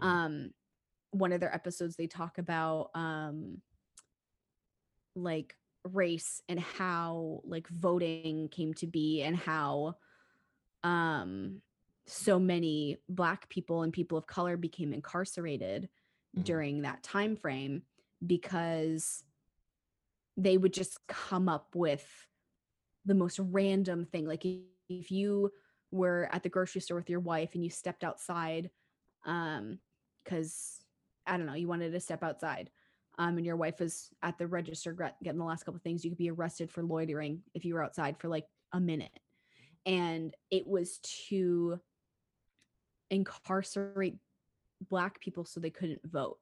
Mhm. Um one of their episodes they talk about um like race and how like voting came to be and how um so many black people and people of color became incarcerated Mhm. during that time frame because they would just come up with the most random thing like if you were at the grocery store with your wife and you stepped outside um because i don't know you wanted to step outside um and your wife was at the register getting the last couple of things you could be arrested for loitering if you were outside for like a minute and it was to incarcerate black people so they couldn't vote.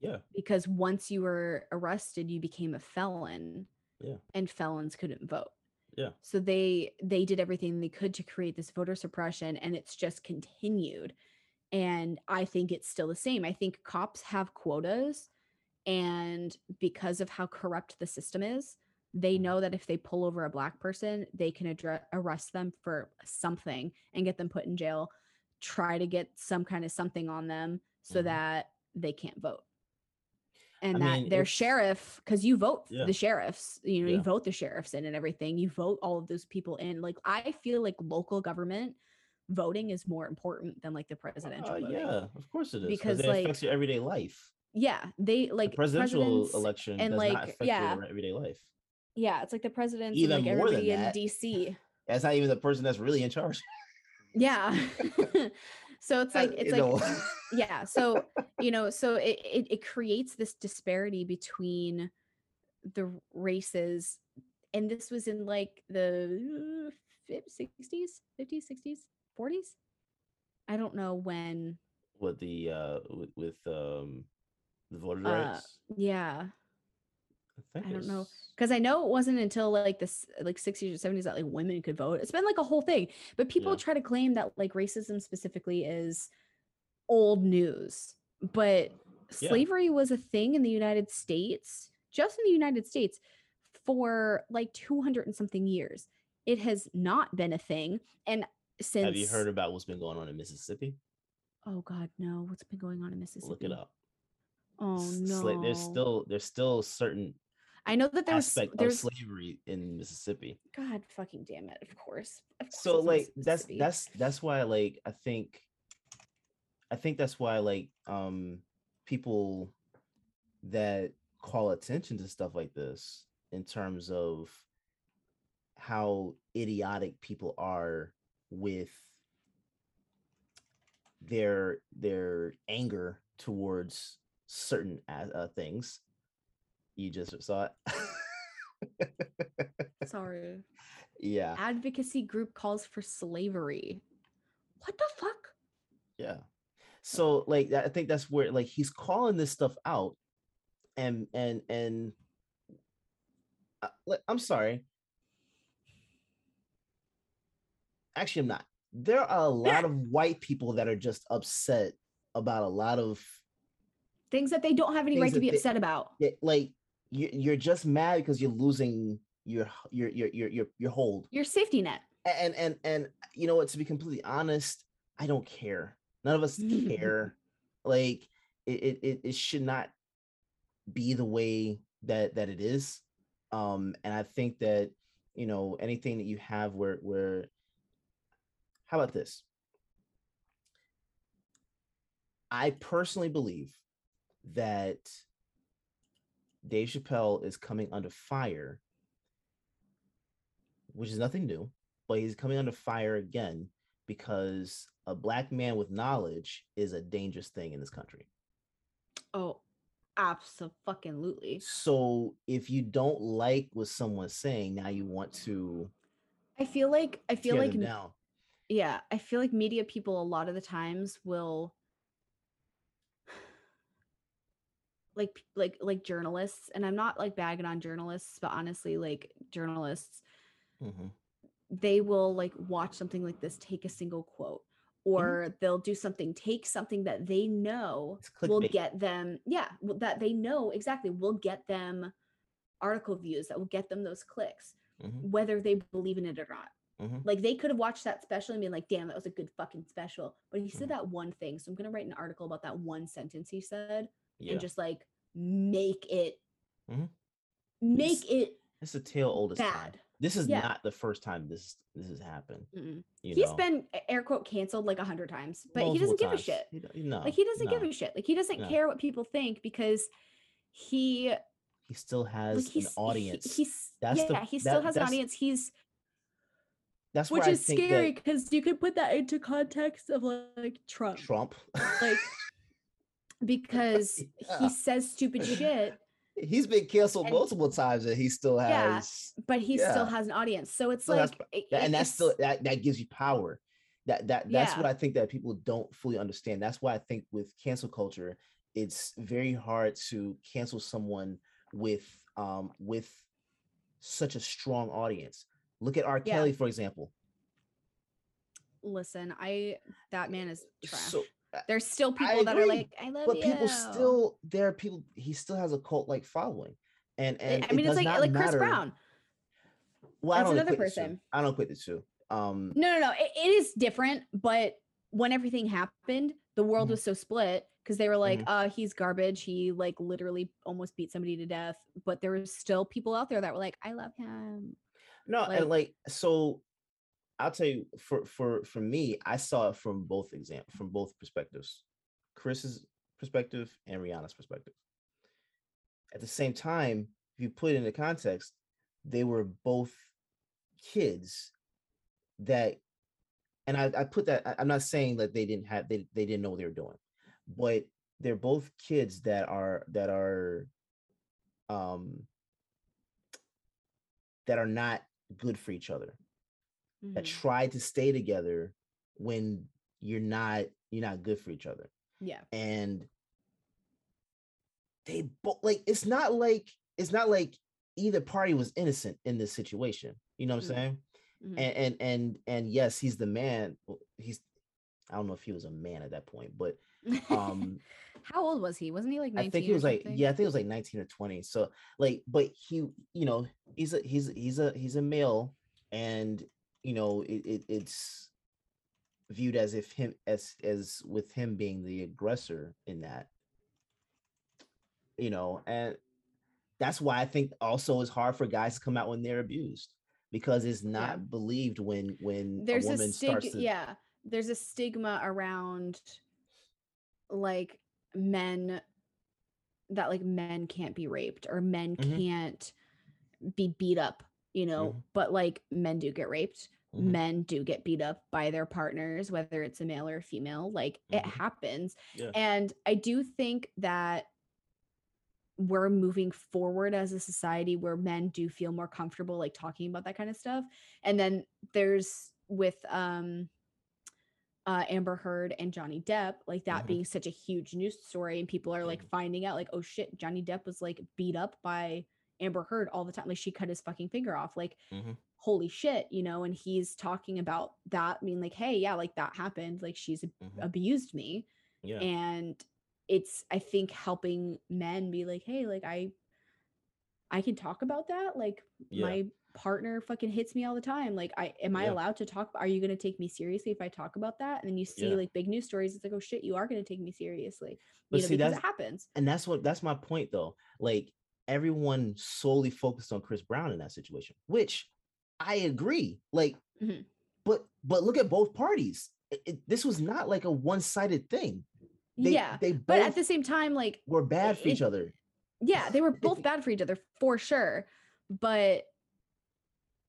Yeah, because once you were arrested you became a felon Yeah. and felons couldn't vote. Yeah. so they they did everything they could to create this voter suppression and it's just continued. And i think it's still the same. I think cops have quotas and because of how corrupt the system is they know that if they pull over a black person they can address, arrest them for something and get them put in jail try to get some kind of something on them so Mhm. that they can't vote and I that mean, their sheriff because you vote Yeah. the sheriffs you know you vote the sheriffs in and everything you vote all of those people in like i feel like local government voting is more important than like the presidential Uh, yeah, of course it is Because, it like, affects your everyday life. yeah they like the presidential election and, does like, not affect yeah. your everyday life. Yeah it's like the presidents Even and like more than everybody in dc That's not even the person that's really in charge. yeah. *laughs* So it's like it's like yeah so you know so it, it it creates this disparity between the races and this was in like the uh, 60s 50s 60s 40s i don't know when with the uh with, with um the voter Uh, rights. yeah I, I don't know, because i know it wasn't until like this like 60s or 70s that like women could vote it's been like a whole thing but people Yeah. try to claim that like racism specifically is old news but Yeah. slavery was a thing in the united states just in the united states for like 200 and something years it has not been a thing and since Have you heard about what's been going on in Mississippi? oh god no what's been going on in mississippi Look it up. oh no there's still there's still certain i know that there's aspect of there's slavery in Mississippi. god fucking damn it of course of course so like that's that's that's why like i think i think that's why like um people that call attention to stuff like this in terms of how idiotic people are with their their anger towards certain uh, things you just saw it *laughs* sorry yeah advocacy group calls for slavery what the fuck Yeah. So like I think that's where like he's calling this stuff out and and and uh, I'm sorry. Actually, I'm not. There are a lot of white people that are just upset about a lot of things that they don't have any right to be they- upset about it, like you're just mad because you're losing your your your your your, your hold. your safety net. And and and you know what to be completely honest i don't care. None of us care. *laughs* Like it, it it it should not be the way that that it is. Um and i think that you know anything that you have where where how about this? I personally believe that dave chappelle is coming under fire which is nothing new but he's coming under fire again because a black man with knowledge is a dangerous thing in this country. oh absolutely So if you don't like what someone's saying, now you want to i feel like i feel like them m- down. yeah i feel like media people a lot of the times will like like like journalists and i'm not like bagging on journalists but honestly like journalists Mhm. they will like watch something like this, take a single quote, or they'll do something, take something that they know will get them, yeah, that they know exactly will get them article views that will get them those clicks, Mhm. whether they believe in it or not. Mhm. Like they could have watched that special and been like, damn, that was a good fucking special. But he said Mhm. that one thing. So I'm gonna write an article about that one sentence he said Yeah, and just like make it Mhm. make it it's a tale old as time. This is Yeah. not the first time this this has happened. He's know? been air quote canceled like a hundred times, but he doesn't give a shit. He no, Like he doesn't give a shit. Like he doesn't No. care what people think because he He still has like an he's he- audience. he's That's yeah, the- he that- still has an audience. He's That's which is scary because you could put that into context of like Trump. Trump, Like *laughs* because Yeah. *laughs* he says stupid shit, *laughs* he's been canceled and- multiple times, and he still has Yeah, but he still has an audience. So it's has like pa- it- and that's still that that gives you power that that that's what i think that people don't fully understand that's why i think with cancel culture it's very hard to cancel someone with um with such a strong audience look at r Yeah. kelly for example listen, I that man is trash. so There's still I people that are like, I love but you. people still there are people he still has a cult like following and and I mean, it it's like not like Chris matter- Brown. well, I That's don't another equate the two. person. i don't quit the two um No, no, no. It, it is different, but when everything happened, the world Mhm. was so split because they were like, Mhm. uh, he's garbage. He like literally almost beat somebody to death. But there was still people out there that were like, I love him. No, Like- and like so I'll tell you for for for me, I saw it from both exam from both perspectives. Chris's perspective and Rihanna's perspective. At the same time, if you put it into context, they were both kids that and I, I put that I'm not saying that they didn't have they, they didn't know what they were doing, but they're both kids that are that are um that are not good for each other that Mhm. try to stay together when you're not you're not good for each other Yeah. and they both like it's not like it's not like either party was innocent in this situation you know what i'm Mm. saying Mhm. and, and and and yes he's the man he's i don't know if he was a man at that point but *laughs* um How old was he? Wasn't he like 19? I think he was like yeah, I think it was like 19 or 20. So like, but he, you know, he's a he's he's a he's a male, and you know, it, it it's viewed as if him as as with him being the aggressor in that. You know, and that's why I think also it's hard for guys to come out when they're abused because it's not believed when when There's a a, stig- to yeah. There's a stigma around like men that like men can't be raped or men Mhm. can't be beat up, you know, Mhm. but like men do get raped. Mhm. Men do get beat up by their partners, whether it's a male or a female. Like it Mhm. happens. Yeah. And I do think that we're moving forward as a society where men do feel more comfortable like talking about that kind of stuff. And then there's with um uh Amber Heard and Johnny Depp, like that Mhm. being such a huge news story, and people are like finding out, like, oh shit, Johnny Depp was like beat up by Amber Heard all the time. Like she cut his fucking finger off. Like, Mhm. holy shit, you know, and he's talking about that, I mean, like, hey, yeah, like that happened. Like she's Mhm. abused me. yeah. And it's, I think, helping men be like, hey, like I I can talk about that. Like Yeah. my partner fucking hits me all the time. Like I am I Yeah. allowed to talk are you gonna take me seriously if I talk about that? And then you see Yeah. like big news stories, it's like, oh shit, you are gonna take me seriously. But you know, see, because it happens. and that's what that's my point though like everyone solely focused on chris brown in that situation which i agree like Mhm. but but look at both parties It- it- this was not like a one-sided thing they, yeah. they But at the same time, like were bad for each other yeah, they were both *laughs* bad for each other for sure. But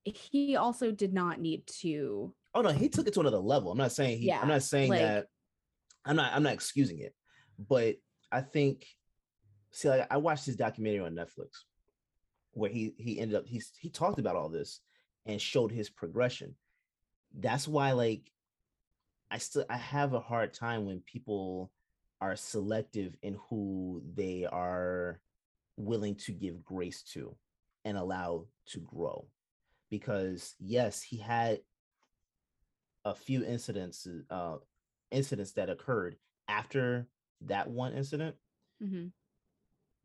he also did not need to oh no he took it to another level i'm not saying he Yeah, i'm not saying like- that i'm not i'm not excusing it but i think see like i watched his documentary on netflix where he he ended up he's he talked about all this and showed his progression. That's why like i still i have a hard time when people are selective in who they are willing to give grace to and allow to grow. Because yes, he had a few incidents uh incidents that occurred after that one incident, hmm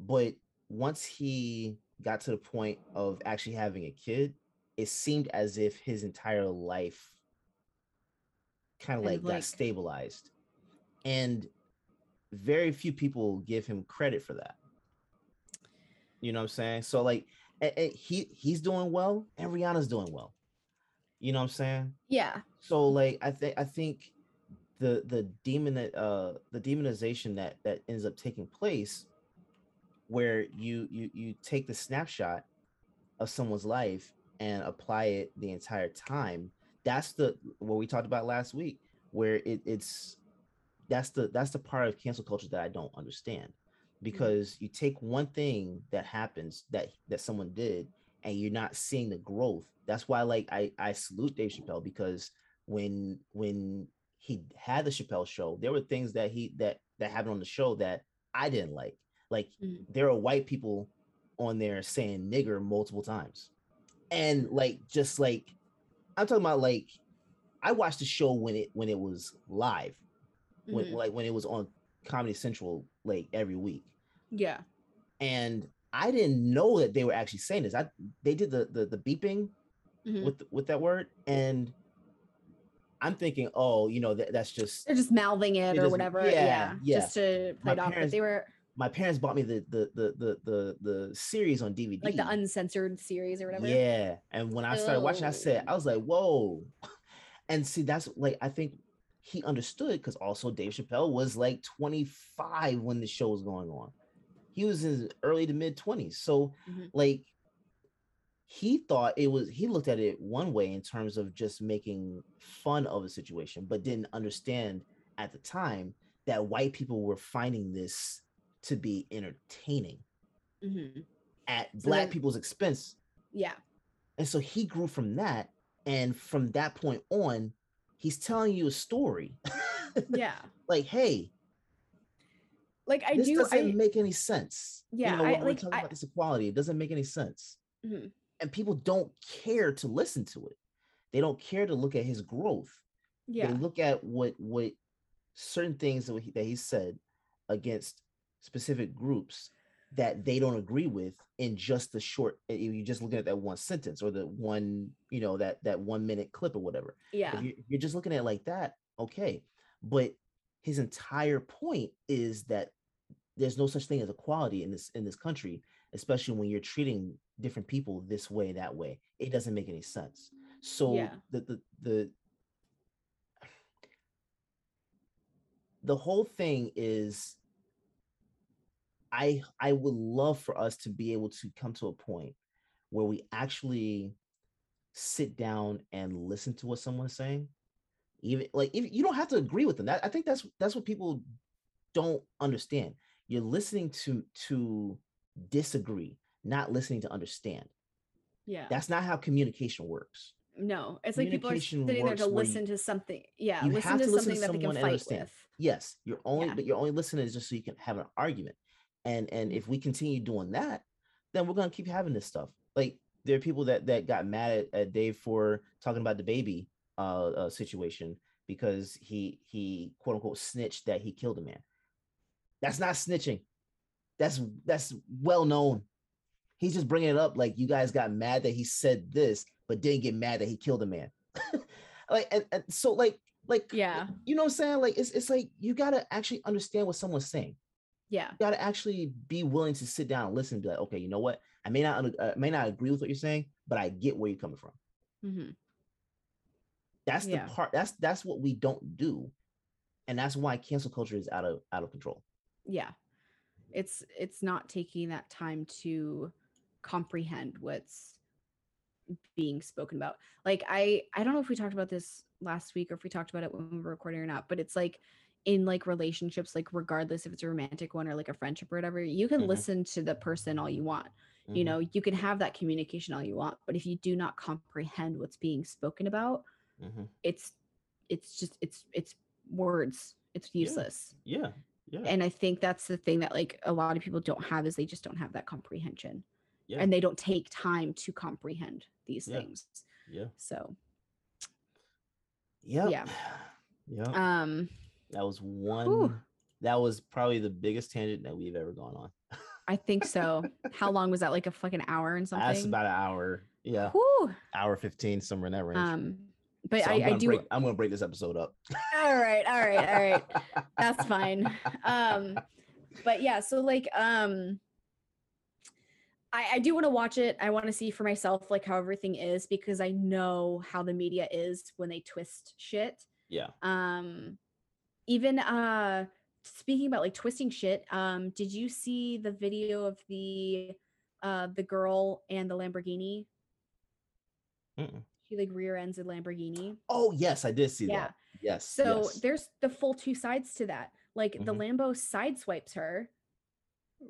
but once he got to the point of actually having a kid, it seemed as if his entire life kind of Kind like got stabilized. And very few people give him credit for that. You know what I'm saying? So like a- a- he he's doing well and Rihanna's doing well. You know what I'm saying? Yeah. So like I think I think the the demon uh the demonization that that ends up taking place where you you you take the snapshot of someone's life and apply it the entire time that's the what we talked about last week where it, it's that's the that's the part of cancel culture that i don't understand. Mm-hmm. Because you take one thing that happens that that someone did and you're not seeing the growth. That's why like i i salute dave chappelle because when when he had the chappelle show there were things that he that that happened on the show that i didn't like like Mhm. there are white people on there saying nigger multiple times and like just like i'm talking about like i watched the show when it when it was live when Mhm. like when it was on comedy central like every week Yeah. and i didn't know that they were actually saying this i they did the the, the beeping Mhm. with with that word and i'm thinking oh you know that, that's just They're just mouthing it or whatever. yeah, Yeah. yeah. Just to play My it off. But they were my parents bought me the the the the the, the series on dvd like the uncensored series or whatever. Yeah. And when I started watching, I said, Oh. I was like, whoa. *laughs* And see, that's like, I think he understood because also Dave Chappelle was like 25 when the show was going on. He was in his early to mid 20s. So, Mhm. like, he thought it was, he looked at it one way in terms of just making fun of a situation, but didn't understand at the time that white people were finding this to be entertaining Mhm. at So black then- people's expense Yeah. and so he grew from that. And from that point on, he's telling you a story. *laughs* Yeah. like, hey, Like I this do doesn't I make any sense. Yeah, you know, I- we're like, talking I- about this equality, it doesn't make any sense. Mhm. And people don't care to listen to it. They don't care to look at his growth. yeah. They look at what what certain things that he, that he said against specific groups that they don't agree with in just the short if you're just looking at that one sentence or the one you know that that one minute clip or whatever Yeah. if you- if you're just looking at it like that, okay. But his entire point is that there's no such thing as equality in this in this country, especially when you're treating different people this way, that way. It doesn't make any sense. So Yeah. the the the *sighs* the whole thing is I I would love for us to be able to come to a point where we actually sit down and listen to what someone's saying. Even like if you don't have to agree with them. That I think that's that's what people don't understand. You're listening to to disagree, not listening to understand. Yeah. That's not how communication works. no. It's like people are sitting there to where you- listen to something. Yeah. you listen have to to listen something to that they can fight understand. with. Yes, you're only Yeah. but you're only listening just so you can have an argument. And and if we continue doing that, then we're gonna keep having this stuff. Like there are people that that got mad at, at Dave for talking about the baby uh, uh situation because he he quote unquote snitched that he killed a man. That's not snitching. That's that's well known. He's just bringing it up like you guys got mad that he said this, but didn't get mad that he killed a man. *laughs* like and, and so like like Yeah. you know what I'm saying? Like it's it's like you gotta actually understand what someone's saying. Yeah. You gotta actually be willing to sit down and listen and be like, okay, you know what? I may not uh, may not agree with what you're saying, but I get where you're coming from. hmm That's Yeah. the part. That's that's what we don't do, and that's why cancel culture is out of out of control. Yeah. It's it's not taking that time to comprehend what's being spoken about. Like I I don't know if we talked about this last week or if we talked about it when we were recording or not, but it's like in like relationships, like regardless if it's a romantic one or like a friendship or whatever, you can Mhm. listen to the person all you want. you Mhm. know you can have that communication all you want but if you do not comprehend what's being spoken about Mhm. it's it's just it's it's words it's Yeah. useless Yeah. Yeah. and i think that's the thing that like a lot of people don't have is they just don't have that comprehension Yeah. and they don't take time to comprehend these Yeah. things yeah. so Yep. Yeah. *sighs* Yeah. um that was one. That was probably the biggest tangent that we've ever gone on. i think so *laughs* how long was that like a fucking hour and something That's about an hour. Yeah. Whew. Hour 15, somewhere in that range. um but So I, I'm do break, I'm gonna break this episode up. all right all right all right that's fine *laughs* um but yeah so like um i i do want to watch it i want to see for myself like how everything is because i know how the media is when they twist shit Yeah. um even uh speaking about like twisting shit um did you see the video of the uh the girl and the lamborghini Mm-mm. she like rear ends a lamborghini Oh yes, I did see yeah that. Yes. so yes. there's the full two sides to that. Like the Mhm. Lambo sideswipes her,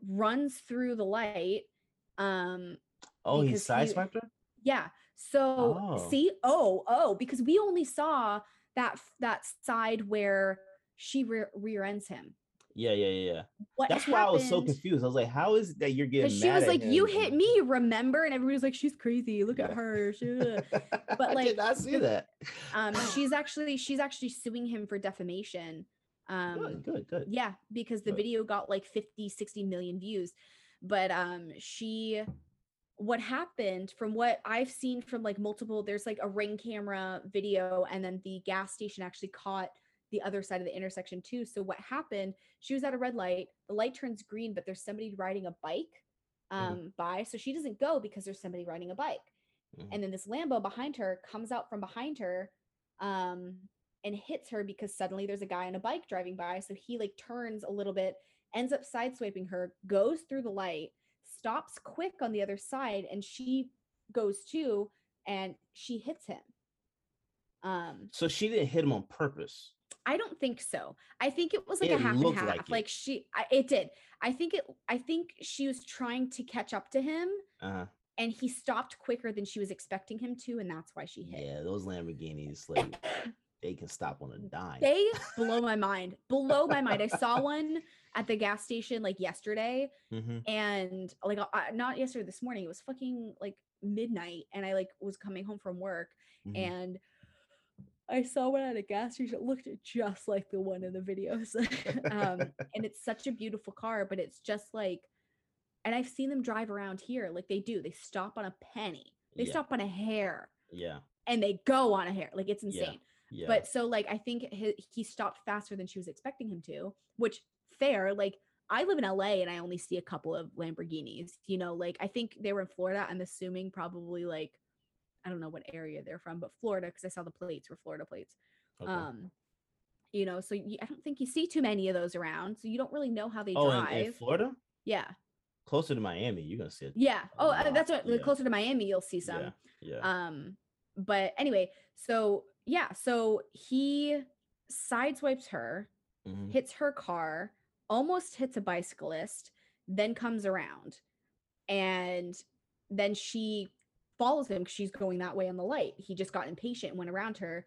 runs through the light. Um, oh, he because he- sideswiped her. yeah. So Oh. see, oh, oh, because we only saw that that side where she rear, rear ends him. Yeah, yeah, yeah. yeah. What That's why I was so confused. I was like, "How is it that you're getting?" She was like, "You hit me, remember?" And everybody was like, "She's crazy. Look at her." she- like, *laughs* I did not see that. um, *laughs* she's actually she's actually suing him for defamation. Um, good, good, good. yeah because the Good. video got like 50 60 million views but um she what happened from what i've seen from like multiple there's like a ring camera video and then the gas station actually caught the other side of the intersection too. So what happened she was at a red light the light turns green but there's somebody riding a bike um by. So she doesn't go because there's somebody riding a bike. Mhm. and then this lambo behind her comes out from behind her um and hits her because suddenly there's a guy on a bike driving by. So he like turns a little bit ends up sideswiping her goes through the light stops quick on the other side and she goes too and she hits him. Um So she didn't hit him on purpose. I don't think so. I think it was like a half and half. like Like, she, I, it did. I think it. I think she was trying to catch up to him, Uh-huh. and he stopped quicker than she was expecting him to, and that's why she hit. Yeah, those Lamborghinis, like *laughs* they can stop on a dime. They blow *laughs* my mind. Blow my mind. I saw one at the gas station like yesterday, Mhm. and like uh, not yesterday, this morning. It was fucking like midnight, and I like was coming home from work, Mhm. and I saw one at a gas station. It looked just like the one in the videos. *laughs* um, and it's such a beautiful car, but it's just like, and I've seen them drive around here like they do. They stop on a penny, they Yeah. stop on a hair, Yeah, and they go on a hair. Like it's Yeah. insane. yeah. But so, like, I think he, he stopped faster than she was expecting him to, which fair. Like, I live in LA and I only see a couple of Lamborghinis. You know, like I think they were in Florida. I'm assuming probably like I don't know what area they're from, but Florida because I saw the plates were Florida plates. Okay. Um, you know, so you, I don't think you see too many of those around, so you don't really know how they oh, in, drive. in Florida, yeah, closer to Miami, you're gonna see it. yeah. Oh, uh, that's what. yeah. Closer to Miami, you'll see some. Yeah, yeah. Um, but anyway, so yeah, so he sideswipes her, Mhm. hits her car, almost hits a bicyclist, then comes around, and then she follows him because she's going that way on the light. He just got impatient and went around her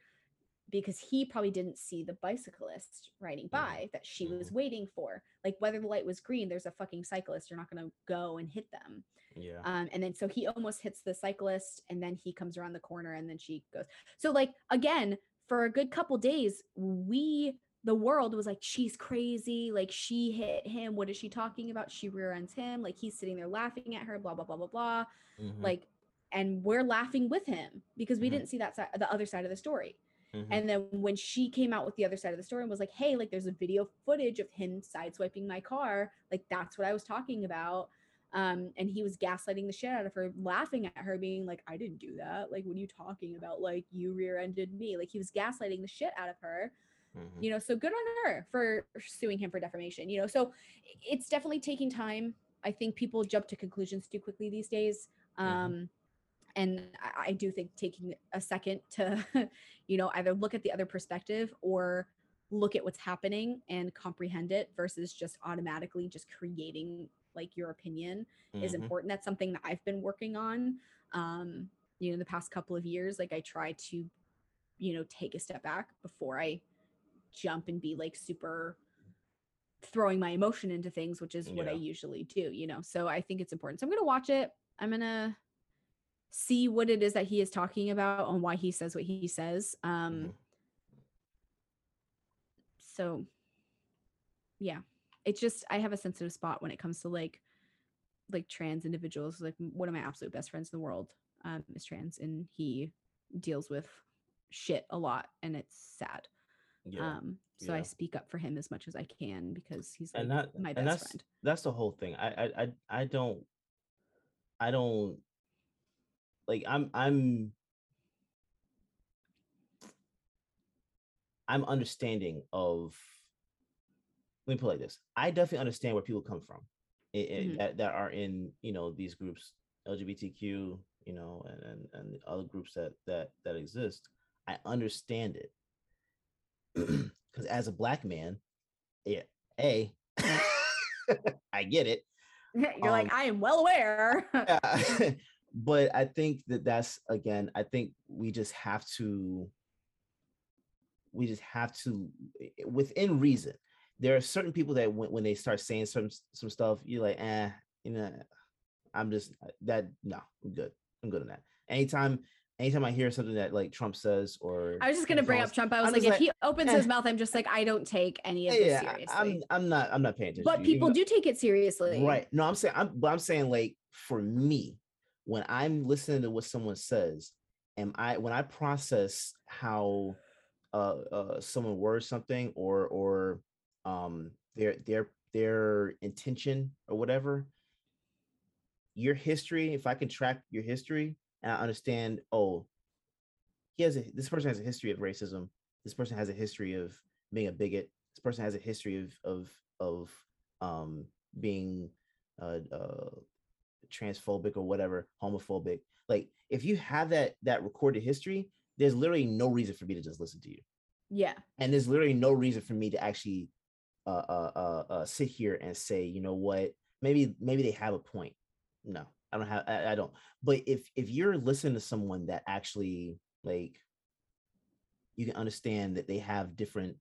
because he probably didn't see the bicyclist riding by that she was waiting for. Like whether the light was green, there's a fucking cyclist. You're not gonna go and hit them. yeah. Um, and then so he almost hits the cyclist, and then he comes around the corner, and then she goes. So like again, for a good couple days, we the world was like, she's crazy, like she hit him. What is she talking about? She rear ends him, like he's sitting there laughing at her, blah blah blah blah blah. Mhm, Like, and we're laughing with him because we Mhm. didn't see that side, the other side of the story. mhm. And then when she came out with the other side of the story and was like, hey, like there's a video footage of him sideswiping my car. Like that's what I was talking about. Um, and he was gaslighting the shit out of her, laughing at her, being like, I didn't do that. Like, what are you talking about? Like, you rear ended me. Like, he was gaslighting the shit out of her, Mhm. you know. So good on her for suing him for defamation, you know. So it's definitely taking time. I think people jump to conclusions too quickly these days. Mhm. Um, and I, do think taking a second to *laughs* you know either look at the other perspective or look at what's happening and comprehend it versus just automatically just creating like your opinion is Mhm. important. That's something that i've been working on um you know the past couple of years. Like i try to you know take a step back before i jump and be like super throwing my emotion into things which is what i usually do you know? So i think it's important. So i'm going to watch it. I'm gonna see what it is that he is talking about and why he says what he says. Um Mhm. so yeah. It's just I have a sensitive spot when it comes to like like trans individuals. Like one of my absolute best friends in the world um is trans and he deals with shit a lot and it's sad. yeah. Um so I speak up for him as much as I can because he's like and that my and best that's friend. that's the whole thing. I I I I don't I don't like I'm I'm I'm understanding of let me put it like this. I definitely understand where people come from i- i- Mhm. that, that are in you know these groups LGBTQ you know and, and and other groups that that that exist. I understand it *clears throat* because as a black man, yeah, a *laughs* I get it. You're like um, I am well aware. Yeah. *laughs* *laughs* but I think that that's again, I think we just have to we just have to within reason. There are certain people that when, when they start saying some some stuff, you're like, eh, you know, I'm just that no, I'm good. I'm good on that. Anytime anytime I hear something that like Trump says or I was just gonna bring up Trump. I was I'm like, if he opens his eh. mouth, I'm just like, I don't take any of this seriously. I'm I'm not I'm not paying attention. but to you, people do take it seriously. Right. No, I'm saying I'm but I'm saying like for me, when I'm listening to what someone says, am I when I process how uh uh someone words something or or um their their their intention or whatever, your history, if I can track your history and I understand, oh, he has a this person has a history of racism, this person has a history of being a bigot, this person has a history of of of um being uh, uh transphobic or whatever homophobic like if you have that that recorded history there's literally no reason for me to just listen to you. Yeah. and there's literally no reason for me to actually uh, uh uh uh sit here and say you know what? Maybe maybe they have a point. No i don't have i, I don't. But if if you're listening to someone that actually like you can understand that they have different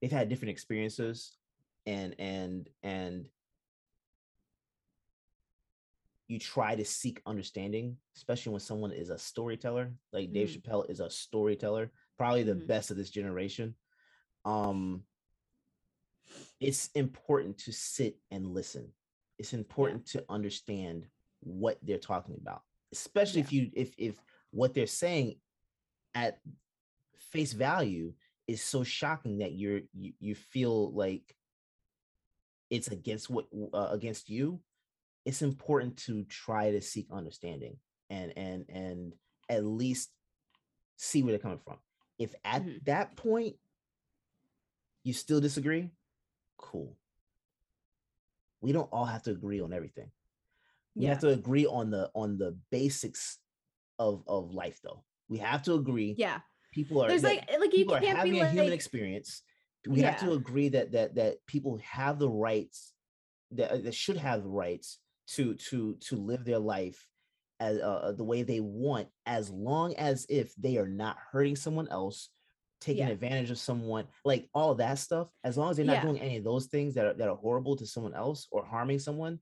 they've had different experiences and and and you try to seek understanding especially when someone is a storyteller like dave Mhm. chappelle is a storyteller probably the Mhm. best of this generation um it's important to sit and listen it's important to understand what they're talking about especially if you if if what they're saying at face value is so shocking that you're you, you feel like it's against what uh, against you it's important to try to seek understanding and and and at least see where they're coming from if at Mhm. that point you still disagree cool we don't all have to agree on everything we Yeah. have to agree on the on the basics of of life though we have to agree Yeah. people are There's like like you can't having be a like human experience we have to agree that that that people have the rights that, uh, that should have the rights to to to live their life as uh, the way they want as long as if they are not hurting someone else taking Yeah. advantage of someone like all that stuff as long as they're not Yeah. doing any of those things that are, that are horrible to someone else or harming someone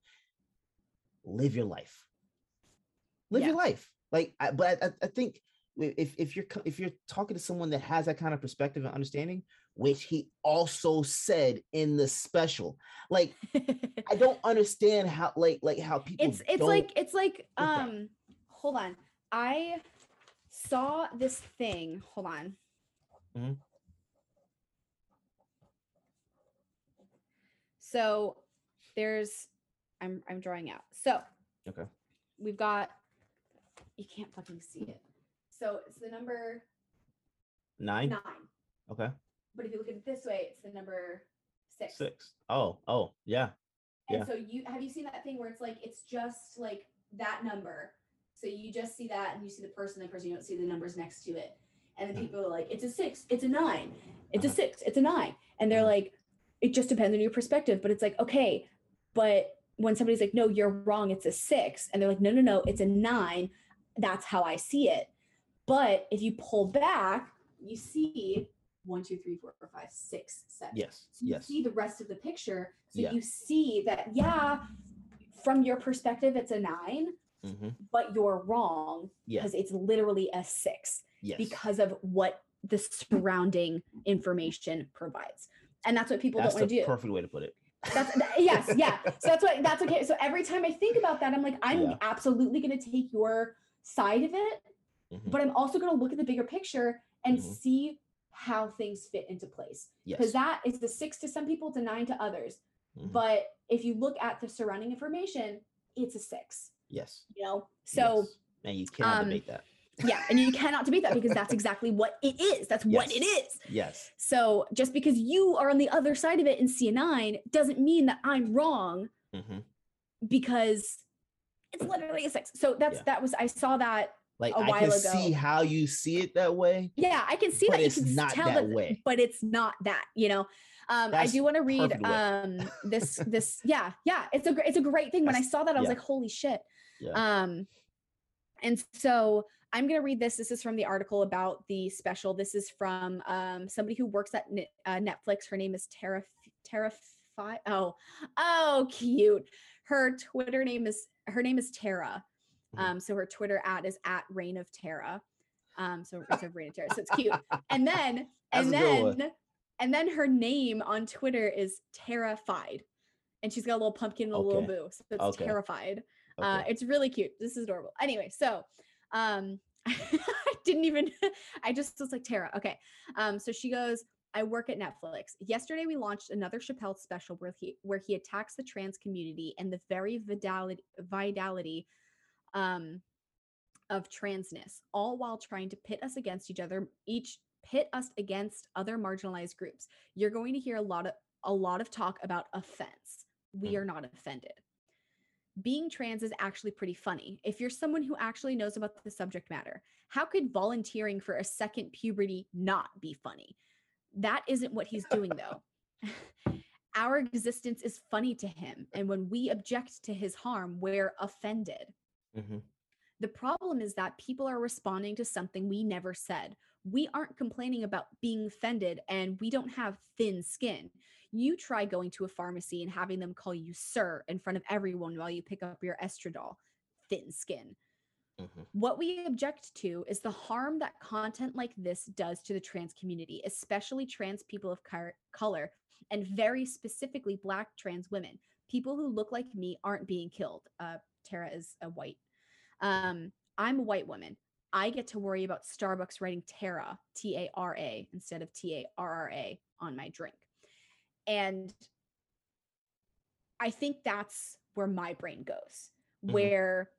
live your life live your life like I, but I, I think if if you're if you're talking to someone that has that kind of perspective and understanding which he also said in the special like *laughs* i don't understand how like like how people it's it's like it's like um hold on. I saw this thing hold on. Mhm. so there's i'm i'm drawing out. So Okay. we've got you can't fucking see it so it's the number nine nine okay but if you look at it this way it's the number six six. Oh, oh yeah And Yeah. so you have you seen that thing where it's like it's just like that number. So you just see that and you see the person, the person, you don't see the numbers next to it. And then Mhm. people are like, it's a six, it's a nine, it's a Uh-huh. six, it's a nine. And they're Mhm. like, it just depends on your perspective. But it's like, okay, but when somebody's like, no, you're wrong, it's a six, and they're like, no, no, no, it's a nine, that's how I see it. But if you pull back, you see one, two, three, four, five, six, seven. yes So you yes see the rest of the picture. So Yeah. you see that, yeah, from your perspective it's a 9 mm-hmm. but you're wrong Yeah. because it's literally a 6 Yes. because of what the surrounding information provides and that's what people that's don't want to do perfect way to put it. that's that- yes yeah so that's what that's okay so every time i think about that i'm like i'm Yeah. absolutely going to take your side of it Mhm. but i'm also going to look at the bigger picture and Mhm. see how things fit into place because Yes. that is the six to some people to nine to others Mhm. but if you look at the surrounding information it's a six yes. you know so yes. and you cannot um, debate that. yeah and you cannot debate that because that's *laughs* exactly what it is that's what it is. Yes. so just because you are on the other side of it and see a nine doesn't mean that i'm wrong hmm because it's literally a six so that's Yeah. that was i saw that Like I can ago. see how you see it that way. yeah i can see that you it's can not that that way. but it's not that you know um i do want to read um *laughs* this this yeah yeah it's a it's a great thing when i saw that i was yeah. like holy shit Yeah. um and so i'm going to read this this is from the article about the special this is from um somebody who works at uh, netflix her name is tara tara oh oh cute her twitter name is her name is tara. Um so her twitter ad is at reign of tara um so it's a reign of tara so it's cute and then *laughs* and a good one. then and then her name on twitter is terrified and she's got a little pumpkin and a little boo so it's Okay. terrified uh, it's really cute. This is adorable. Anyway, so um, *laughs* I didn't even. I just was like Tara. Okay. Um, so she goes. I work at Netflix. Yesterday, we launched another Chappelle special where he where he attacks the trans community and the very vitality vitality um, of transness, all while trying to pit us against each other. Each pit us against other marginalized groups. You're going to hear a lot of a lot of talk about offense. We Mhm. are not offended being trans is actually pretty funny. If you're someone who actually knows about the subject matter, how could volunteering for a second puberty not be funny? That isn't what he's doing, though. *laughs* Our existence is funny to him. And when we object to his harm, we're offended. Mhm. The problem is that people are responding to something we never said. We aren't complaining about being offended and we don't have thin skin. You try going to a pharmacy and having them call you sir in front of everyone while you pick up your estradiol. Thin skin. Mhm. What we object to is the harm that content like this does to the trans community, especially trans people of color, and very specifically Black trans women. People who look like me aren't being killed. Uh, Tara is a white. Um, I'm a white woman. I get to worry about Starbucks writing Tara, T A R A, instead of T A R R A on my drink. And I think that's where my brain goes, Mhm. where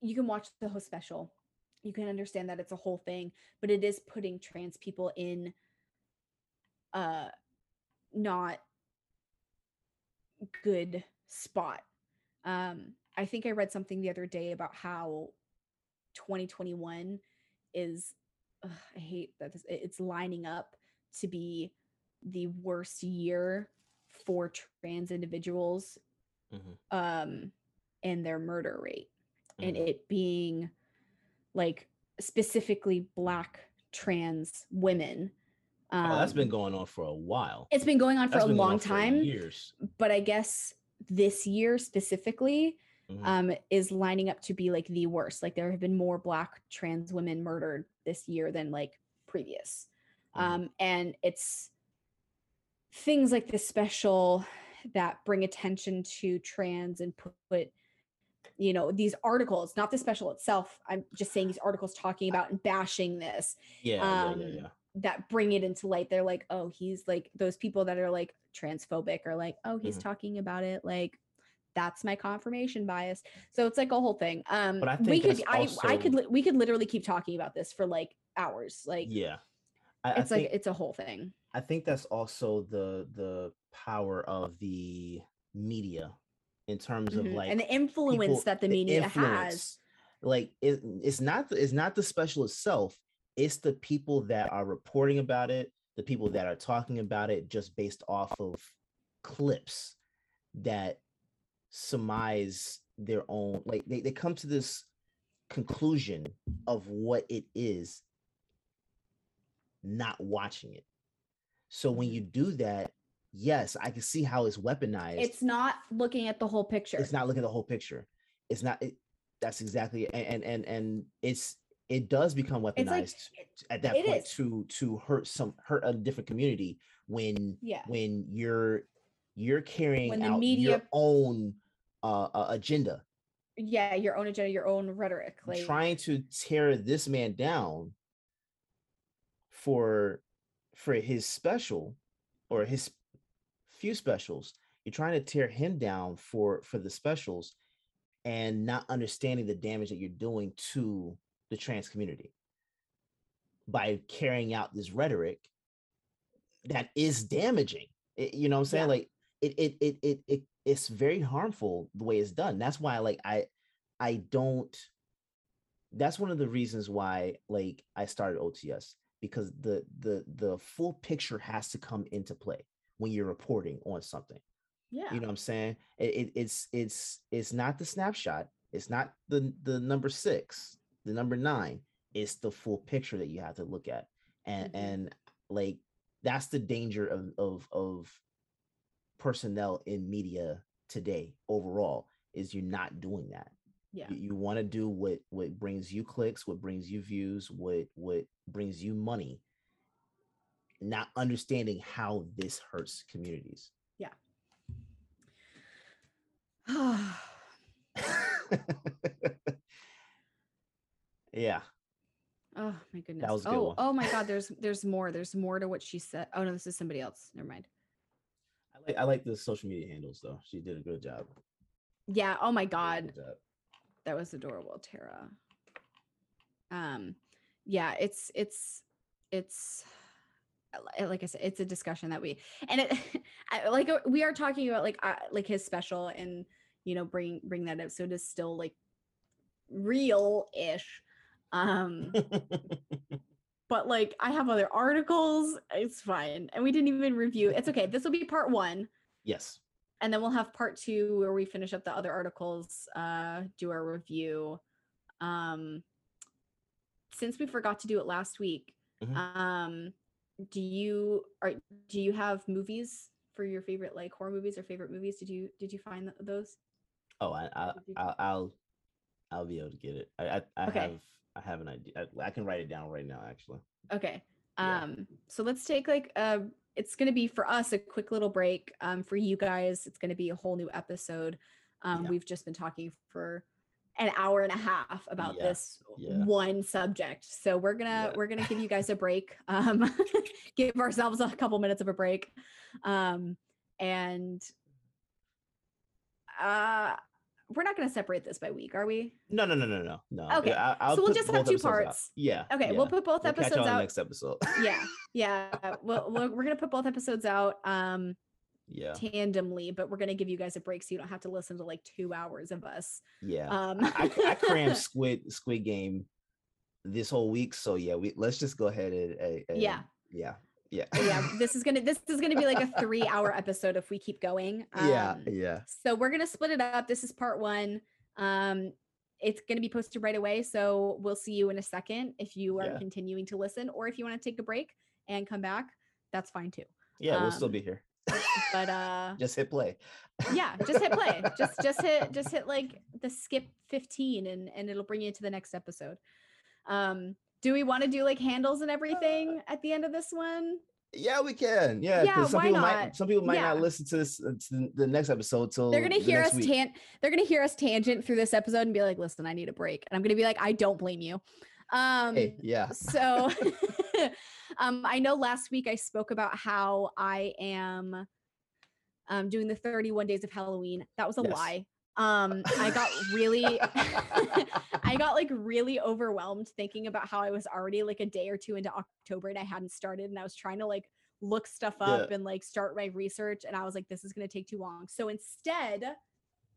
you can watch the whole special, you can understand that it's a whole thing, but it is putting trans people in uh not good spot. Um, I think I read something the other day about how 2021 is ugh, I hate that this, it's lining up to be the worst year for trans individuals Mhm. um and their murder rate and Mhm. it being like specifically black trans women um, oh, that's been going on for a while. it's been going on for That's a long time years. but i guess this year specifically Mhm. um is lining up to be like the worst like there have been more black trans women murdered this year than like previous Mhm. um and it's things like this special that bring attention to trans and put you know these articles not the special itself i'm just saying these articles talking about and bashing this yeah, yeah, um, yeah, yeah. That bring it into light they're like oh he's like those people that are like transphobic or like oh he's Mhm. talking about it like that's my confirmation bias so it's like a whole thing um But I think we could that's i i could li- we could literally keep talking about this for like hours like yeah. I, I it's like think it's a whole thing I think that's also the the power of the media in terms of Mhm. like and the influence people- that the media has influence. Like it, it's not the, it's not the special itself. It's the people that are reporting about it, the people that are talking about it, just based off of clips that surmise their own. Like they, they come to this conclusion of what it is, not watching it. So when you do that, yes, I can see how it's weaponized. It's not looking at the whole picture. it's not looking at the whole picture. It's not. It, that's exactly and and and and it's it does become weaponized like at that point is. to to hurt some hurt a different community when Yeah. when you're you're carrying out your media- own uh, uh, agenda yeah, your own agenda, your own rhetoric. Like trying to tear this man down for for his special or his few specials you're trying to tear him down for for the specials and not understanding the damage that you're doing to the trans community. By carrying out this rhetoric that is damaging It- you know what i'm saying? Yeah. like it it it it, it it's very harmful the way it's done. That's why like i i don't that's one of the reasons why like i started ots because the the the full picture has to come into play when you're reporting on something. Yeah. you know what i'm saying? It, it, it's it's it's not the snapshot. It's not the the number six the number nine is the full picture that you have to look at. And Mhm. and like that's the danger of of of personnel in media today overall is you're not doing that. Yeah. you, you want to do what what brings you clicks what brings you views what what brings you money. Not understanding how this hurts communities. Yeah *sighs* *laughs* Oh my goodness. That was oh, one. oh my god, there's *laughs* there's more. There's more to what she said. Oh no, this is somebody else. Never mind. I like I like the social media handles though. She did a good job. Yeah, oh my She did a god. That was adorable, Tara. Um yeah, it's it's it's like I said, it's a discussion that we and it *laughs* I, like uh, we are talking about like uh, like his special and you know bring bring that up so it is still like real ish um *laughs* but like I have other articles it's fine and we didn't even review it's okay this will be part 1 yes. and then we'll have part two where we finish up the other articles uh do our review um since we forgot to do it last week Mhm. um do you are do you have movies for your favorite like horror movies or favorite movies did you did you find those Oh, I, I I'll I'll I'll be able to get it. I I, I Okay. have I have an idea. I, I can write it down right now. Actually. okay Yeah. um so let's take like uh it's going to be for us a quick little break um for you guys it's going to be a whole new episode um Yeah. we've just been talking for an hour and a half about Yeah, this one subject so we're gonna we're gonna give you guys a *laughs* break um *laughs* give ourselves a couple minutes of a break um and uh we're not gonna separate this by week are we No, no, no, no, no, no. Okay, I, so we'll just have two episodes out. parts. Yeah. okay yeah. we'll put both We'll episodes out next episode. yeah *laughs* yeah well, we're, we're gonna put both episodes out um yeah. tandemly but we're gonna give you guys a break so you don't have to listen to like two hours of us Yeah. um I, I, I crammed *laughs* Squid Squid Game this whole week, so yeah, we let's just go ahead and- and- Yeah. yeah, yeah, yeah this is gonna this is gonna be like a three hour episode if we keep going yeah, um, yeah. So we're gonna split it up. This is part one. Um, it's gonna be posted right away. So we'll see you in a second if you are Yeah. continuing to listen, or if you want to take a break and come back, that's fine too. Yeah, we'll still um, be here. But uh, Just hit play. yeah, just hit play. *laughs* just just hit just hit like the skip 15 and and it'll bring you to the next episode. Um, do we want to do like handles and everything at the end of this one? Yeah, we can. Yeah, Yeah, some people not? might some people might not listen to this uh, to the- next episode till They're gonna the hear us tan they're gonna hear us tangent through this episode and be like, listen, I need a break. And I'm gonna be like, I don't blame you. Um Hey, yeah, so *laughs* *laughs* um i know last week i spoke about how i am um doing the 31 days of halloween that was a Yes. lie um i got really *laughs* *laughs* i got like really overwhelmed thinking about how i was already like a day or two into october and i hadn't started and i was trying to like look stuff up Yeah. and like start my research and i was like this is going to take too long so instead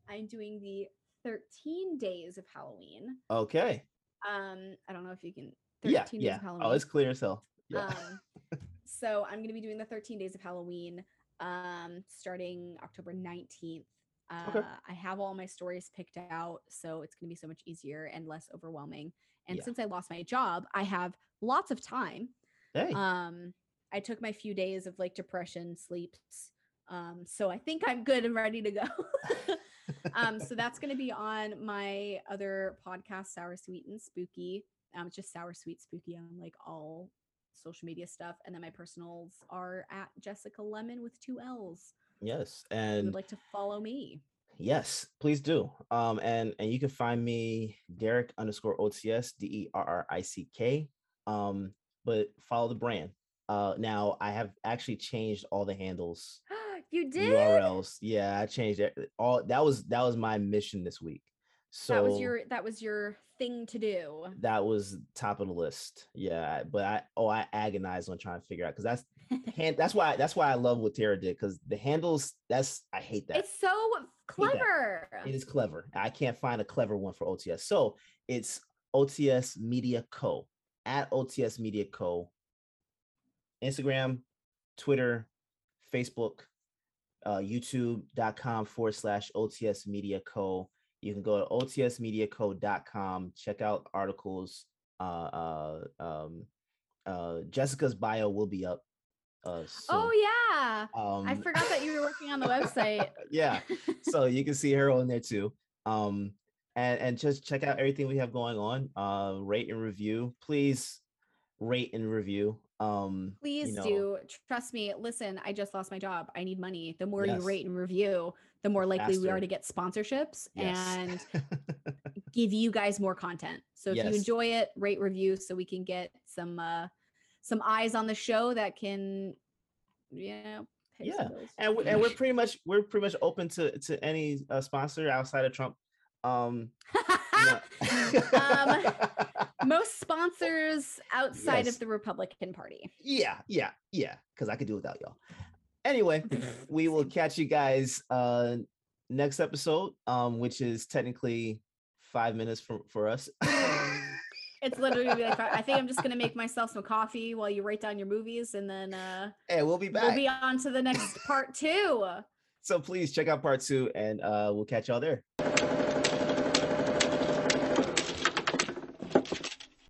i'm doing the 13 days of halloween okay. um i don't know if you can 13 Yeah, days yeah. of halloween Oh, it's clear as hell. Yeah. um, so I'm going to be doing the 13 days of Halloween um, starting October 19th. Uh, Okay. I have all my stories picked out, so it's going to be so much easier and less overwhelming. And Yeah. since I lost my job, I have lots of time. hey. Um, I took my few days of like depression, sleeps, Um, so I think I'm good and ready to go. *laughs* um, so that's going to be on my other podcast, Sour Sweet and Spooky. Um, it's just Sour Sweet Spooky on like all social media stuff, and then my personals are at Jessica Lemon with two L's. Yes, If you and would like to follow me. yes, please do. Um, and and you can find me Derrick underscore OTS D E R R I C K. Um, but follow the brand. Uh, now I have actually changed all the handles, *gasps* you did. URLs. Yeah, I changed it. All that was that was my mission this week. So that was your that was your thing to do. that was top of the list. Yeah, but I oh I agonized on trying to figure out because that's hand that's why that's why I love what Tara did because the handles that's I hate that. It's so clever. It is clever. I can't find a clever one for OTS. So it's OTS Media Co. at OTS Media Co. Instagram, Twitter, Facebook, uh, YouTube.com forward slash OTS Media Co. You can go to OTSMediaCo.com, check out articles. Uh, uh, um, uh, Jessica's bio will be up. Uh, oh yeah. Um, I forgot that you were working on the website. *laughs* yeah so you can see her on there too um and and just check out everything we have going on uh rate and review please rate and review um Please you know, do. Trust me. Listen, I just lost my job. I need money. The more Yes. you rate and review, the more likely we are to get sponsorships yes. and *laughs* give you guys more content. So if you enjoy it, rate review so we can get some uh some eyes on the show that can you know pay Yeah, and we, and we're pretty much we're pretty much open to to any uh, sponsor outside of trump um *laughs* um most sponsors outside Yes. of the Republican Party. yeah yeah yeah because i could do without y'all. Anyway *laughs* we will catch you guys uh next episode um which is technically five minutes for for us *laughs* It's literally gonna be like I think I'm just gonna make myself some coffee while you write down your movies, and then uh, and we'll be back we'll be on to the next part two. *laughs* so please check out part two and uh we'll catch y'all there